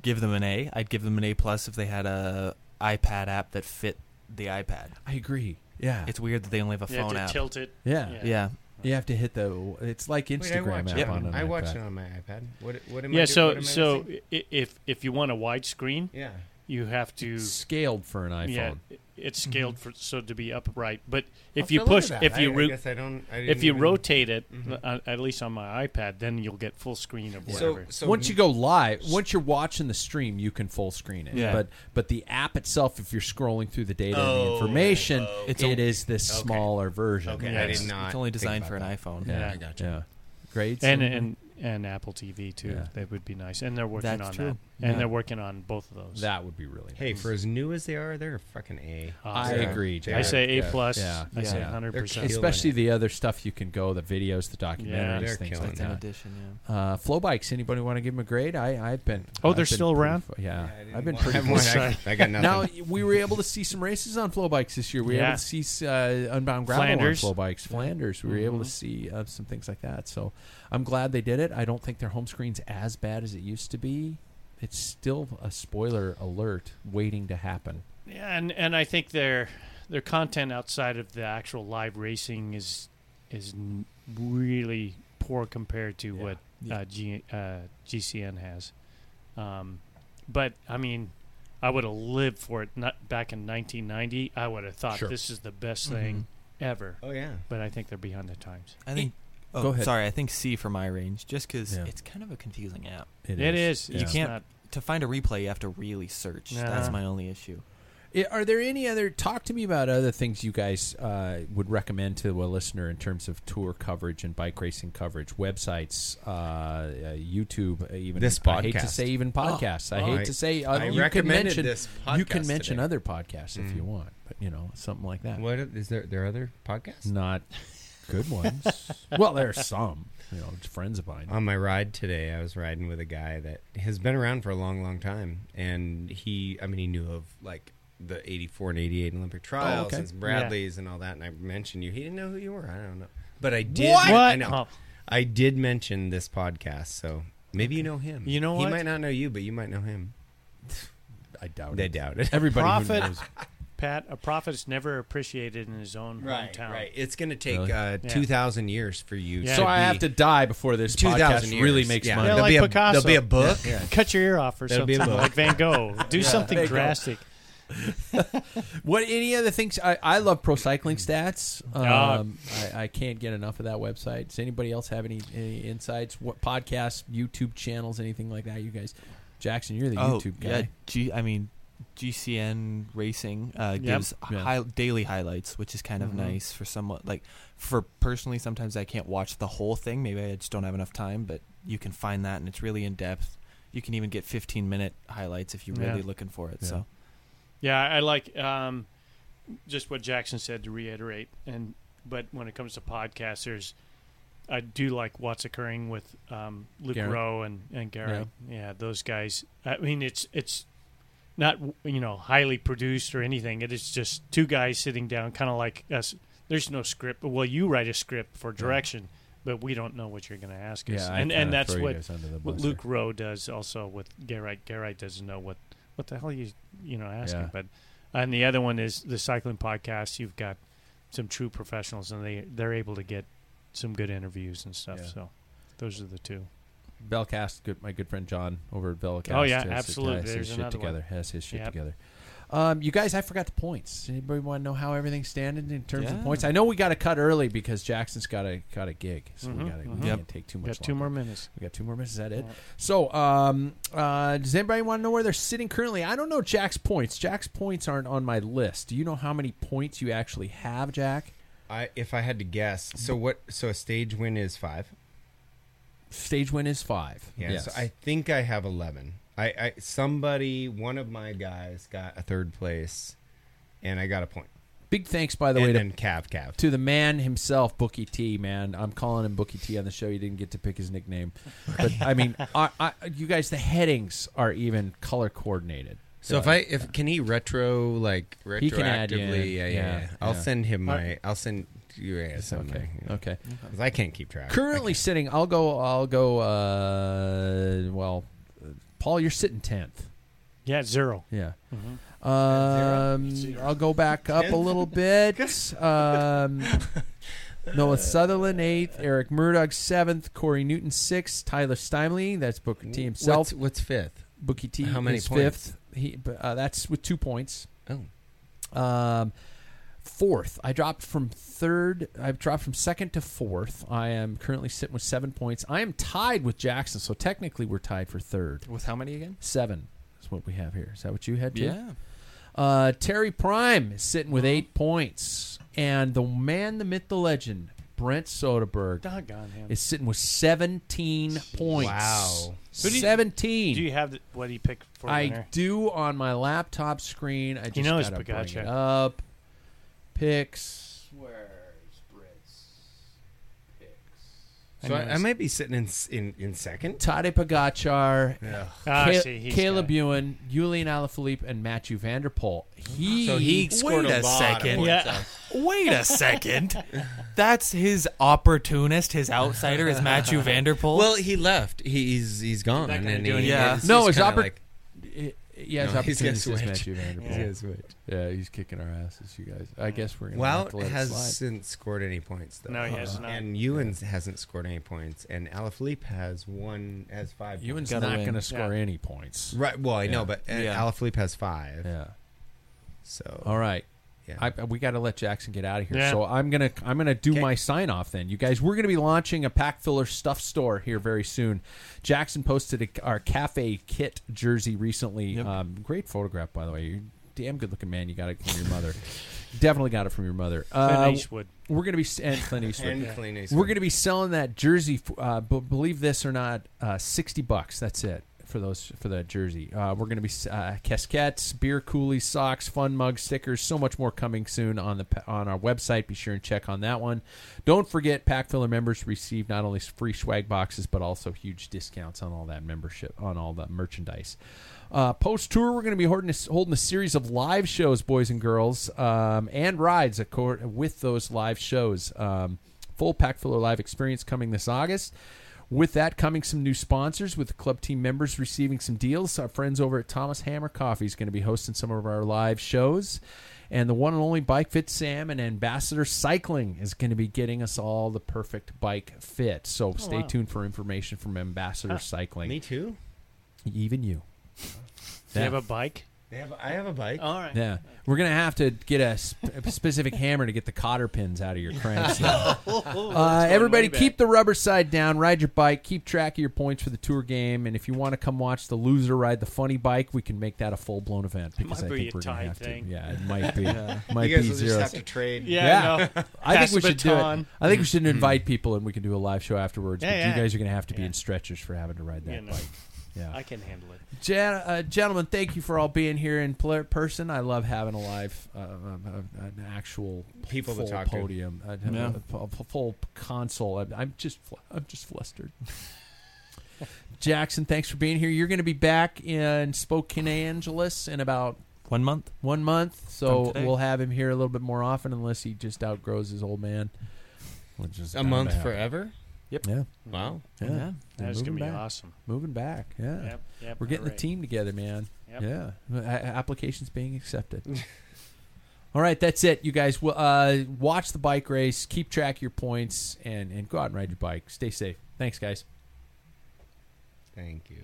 give them an A. I'd give them an A plus if they had a iPad app that fit the iPad. I agree. Yeah, It's weird that they only have a You have phone to app. tilt it. yeah. Yeah. Yeah, You have to hit the. It's like Wait, I Instagram watch app it. on an I watch iPad. it on my iPad. What? What am I? Yeah. do- So what am I so missing? i- if if you want a widescreen, yeah. you have to Scaled for an iPhone. yeah. It's mm-hmm. scaled for so to be upright. But if I'll you push, if you I, I ro- guess I don't. I if you even- rotate it, mm-hmm. uh, uh, at least on my iPad, then you'll get full screen of whatever. so once you go live, once you're watching the stream, you can full screen it. Yeah. But but the app itself, if you're scrolling through the data and the Oh, information, oh, It's it a- is this Okay. smaller version. Okay, I I did did not. it's only designed for an that. iPhone. Yeah, I gotcha. Yeah. Grades and and and Apple TV too. Yeah. That would be nice. And they're working That's on true. that. And Yeah. they're working on both of those. that would be really. Nice. Hey, for as new as they are, they're a fucking A. I Awesome. agree. I say A Yeah. plus. Yeah. I say Yeah. hundred They're percent. killing Especially it. the other stuff you can go, the videos, the documentaries, they're things killing like. That's an that. addition. Yeah. Uh, FloBikes. Anybody want to give them a grade? I, I've been. Oh, I've they're been still pretty around? fu- yeah, I've been pretty. I. I, I got nothing. Now we were able to see some races on FloBikes this year. We were Yeah. able to see uh, Unbound Gravel Flanders. on FloBikes, Flanders. We were able to Mhm. see uh, some things like that. So I'm glad they did it. I don't think their home screen's as bad as it used to be. It's still a spoiler alert waiting to happen. Yeah, and and I think their their content outside of the actual live racing is is really poor compared to what Yeah. Uh, G, uh, GCN has. Um, but I mean, I would have lived for it. Not back in 1990, I would have thought Sure. this is the best thing ever. oh yeah. But I think they're behind the times. I think. Oh, Go ahead. Sorry, I think C for my range, just because Yeah. it's kind of a confusing app. it is. Yeah. You It's can't- not- To find a replay, you have to really search. That's Uh-huh. my only issue. I- Are there any other? Talk to me about other things you guys uh, would recommend to a listener in terms of tour coverage and bike racing coverage, websites, uh, uh, YouTube, uh, even This I hate to say even podcasts. I Oh, hate I- to say uh, I you can recommended mention this you can mention today. other podcasts if you want, but you know something like that. What is there? There are other podcasts Not good ones. well, there are some. You know, friends of mine. on my ride today. I was riding with a guy that has been around for a long, long time, and he, I mean, he knew of like the '84 and '88 Olympic oh, trials okay. and Bradley's and all that. And I mentioned you. He didn't know who you were. I don't know, but I did. What? I know. Oh. I did mention this podcast, so maybe you know him. You know he might not know you, but you might know him. I doubt They it. They doubt it. Everybody Prophet. Who knows. Pat, a prophet is never appreciated in his own hometown. right. It's going to take Really? uh, Yeah. two thousand years for you. Yeah. So to I be- have to die before this two thousand podcast years really makes yeah. money. Yeah, There'll, like be a, Picasso. there'll be a book. Cut your ear off or That'll be a something book. like Van Gogh. Do something there you drastic. What any other things? I, I love pro cycling stats. Um, I, I can't get enough of that website. Does anybody else have any, any insights? What podcasts, YouTube channels, anything like that? You guys, Jackson, you're the oh, YouTube guy. yeah. G, I mean, GCN Racing uh, gives Yeah. hi- daily highlights, which is kind of Mhm. nice for someone like for personally. Sometimes I can't watch the whole thing. Maybe I just don't have enough time. But you can find that, and it's really in depth. You can even get 15 minute highlights if you're Yeah. really looking for it. Yeah. So Yeah, I like um, just what Jackson said to reiterate. And but when it comes to podcasters, I do like what's occurring with um, Luke Geraint. Rowe and and Geraint. Yeah. those guys. I mean, it's it's not you know highly produced or anything. It is just two guys sitting down, kind of like us. There's no script. Well, you write a script for direction, but we don't know what you're going to ask us. Yeah, and and that's what guys under the what Luke Rowe does also with Geraint. Geraint doesn't know what what the hell you you know asking. Yeah. But and the other one is the cycling podcast. You've got some true professionals, and they they're able to get some good interviews and stuff. Yeah. So those are the two. Bellcast, good, my good friend John over at Bellcast. Oh, yeah, has- absolutely. Has his shit together. one. Has his shit Yep. together. Um, you guys, I forgot the points. Anybody want to know how everything's standing in terms of points? I know we got to cut early because Jackson's got a got a gig, so we Mhm, got to mhm. Yep. can't take too much. Got two longer. more minutes. We got two more minutes. Is that it? Yeah. So, um, uh, does anybody want to know where they're sitting currently? I don't know Jack's points. Jack's points aren't on my list. Do you know how many points you actually have, Jack? I if I had to guess, so what? So a stage win is five. Stage win is five. Yeah. Yes. So I think I have eleven. I, I somebody one of my guys got a third place, and I got a point. Big thanks, by the and way, to then Cav Cav. to the man himself, Bookie T. Man, I'm calling him Bookie T on the show. You didn't get to pick his nickname, but I mean, I, I, you guys, the headings are even color coordinated. So if I if can he retro like retroactively? He can add. Yeah, yeah, Yeah, yeah. I'll send him my. I'll send you yeah, send okay, my- okay. 'cause I can't keep track. Currently sitting, I'll go. I'll go. Uh, well, uh, Paul, you're sitting tenth. Yeah, zero. Yeah. Mhm. Um, I'll go back up a little bit. Um, Noah Sutherland eighth, Eric Murdoch seventh, Corey Newton sixth, Tyler Steinley. That's Booker T himself. What's, what's fifth? Bookie T How many is points? fifth. He uh, that's with two points. Oh, Um, fourth, I dropped from third. I've dropped from second to fourth. I am currently sitting with seven points. I am tied with Jackson, so technically we're tied for third. With how many again? Seven is what we have here. Is that what you had? Too? Yeah. Uh, Terry Prime is sitting with eight points, and the man, the myth, the legend, Brent Soderberg Doggone him. is sitting with seventeen points. Wow. Who do you- Seventeen. Do you have the, what he picked for I winner? do on my laptop screen. I just knows gotta bring Pagaccia. it up. Picks. Where's Brits? Picks. So I I, I might be sitting in in, in second. Tadej Pogacar, Ah, Ca- see, he's Caleb got- Ewan, Julian Alaphilippe, and Mathieu van der Poel. He, So he scored Wait a, a lot second. Of Yeah. points. Wait a second. That's his opportunist, his outsider is Mathieu van der Poel. Well, he left. He's he's gone. not gonna and do he, anything. Yeah. it's no, just his kinda oppor- like- yeah, his No, he's opportunity gonna is switch. Mathieu van der Poel. He's gonna switch. Yeah, he's kicking our asses, you guys. I guess we're gonna Wout have to let it slide. hasn't scored any points though. No, he has not. And Ewan hasn't scored any points, and Alaphilippe has one has five. Ewan's Gotta not win. going to score Yeah. any points. right. Well, I Yeah. know, but uh, Yeah. Alaphilippe has five. Yeah. So All right. Yeah. I, we got to let Jackson get out of here. Yeah. So I'm gonna I'm gonna do Okay. my sign off then. You guys, we're gonna be launching a pack filler stuff store here very soon. Jackson posted a, our cafe kit jersey recently. Yep. Um, great photograph, by the way. You're a damn good looking man. You got it from your mother. Definitely got it from your mother. Clint Uh, Eastwood. we're gonna be and Clint Eastwood. and Yeah. Clean We're going to be selling that jersey. Uh, b- believe this or not, uh, sixty bucks. That's it for those for that jersey. Uh, we're going to be uh, casquettes, beer coolies, socks, fun mugs, stickers. So much more coming soon on the on our website. Be sure and check on that one. Don't forget, pack filler members receive not only free swag boxes but also huge discounts on all that membership on all the merchandise. Uh, Post tour, we're going to be holding a, holding a series of live shows, boys and girls, um, and rides accord- with those live shows. Um, full pack filler live experience coming this August. With that, coming some new sponsors with club team members receiving some deals. Our friends over at Thomas Hammer Coffee is going to be hosting some of our live shows. And the one and only Bike Fit Sam and Ambassador Cycling is going to be getting us all the perfect bike fit. So oh, stay wow. tuned for information from Ambassador ah, Cycling. Me too. Even you. Do you have a bike? They have, I have a bike. All right. Yeah, we're gonna have to get a, sp- a specific hammer to get the cotter pins out of your cranks. uh, everybody, keep the rubber side down. Ride your bike. Keep track of your points for the tour game. And if you want to come watch the loser ride the funny bike, we can make that a full blown event because might I be think a we're gonna have thing. to. Yeah, it might be. Might you guys be will just have to trade. Yeah, Yeah. no. I think we the should do it. I think we should invite people and we can do a live show afterwards. Yeah, but yeah. you guys are going to have to be Yeah. in stretchers for having to ride that You know, bike. Yeah. I can handle it. Gen- uh, gentlemen, thank you for all being here in pl- person. I love having a live, uh, uh, uh, an actual People to full talk to. podium, a, Yeah. a- a- a full console. I'm, I'm just, fl- I'm just flustered. Jackson, thanks for being here. You're going to be back in Spokane, Angeles, in about One month. one month, so today. we'll have him here a little bit more often, unless he just outgrows his old man. Which is A bound to month happen. forever. Yeah, Wow. yeah. Yeah. They're That's gonna be back. awesome. Moving back. Yeah. Yep, yep. We're getting the team together, man. Yep. Yeah, A- applications being accepted. All right, that's it. You guys will uh, watch the bike race, keep track of your points, and and go out and ride your bike. Stay safe. Thanks, guys. Thank you.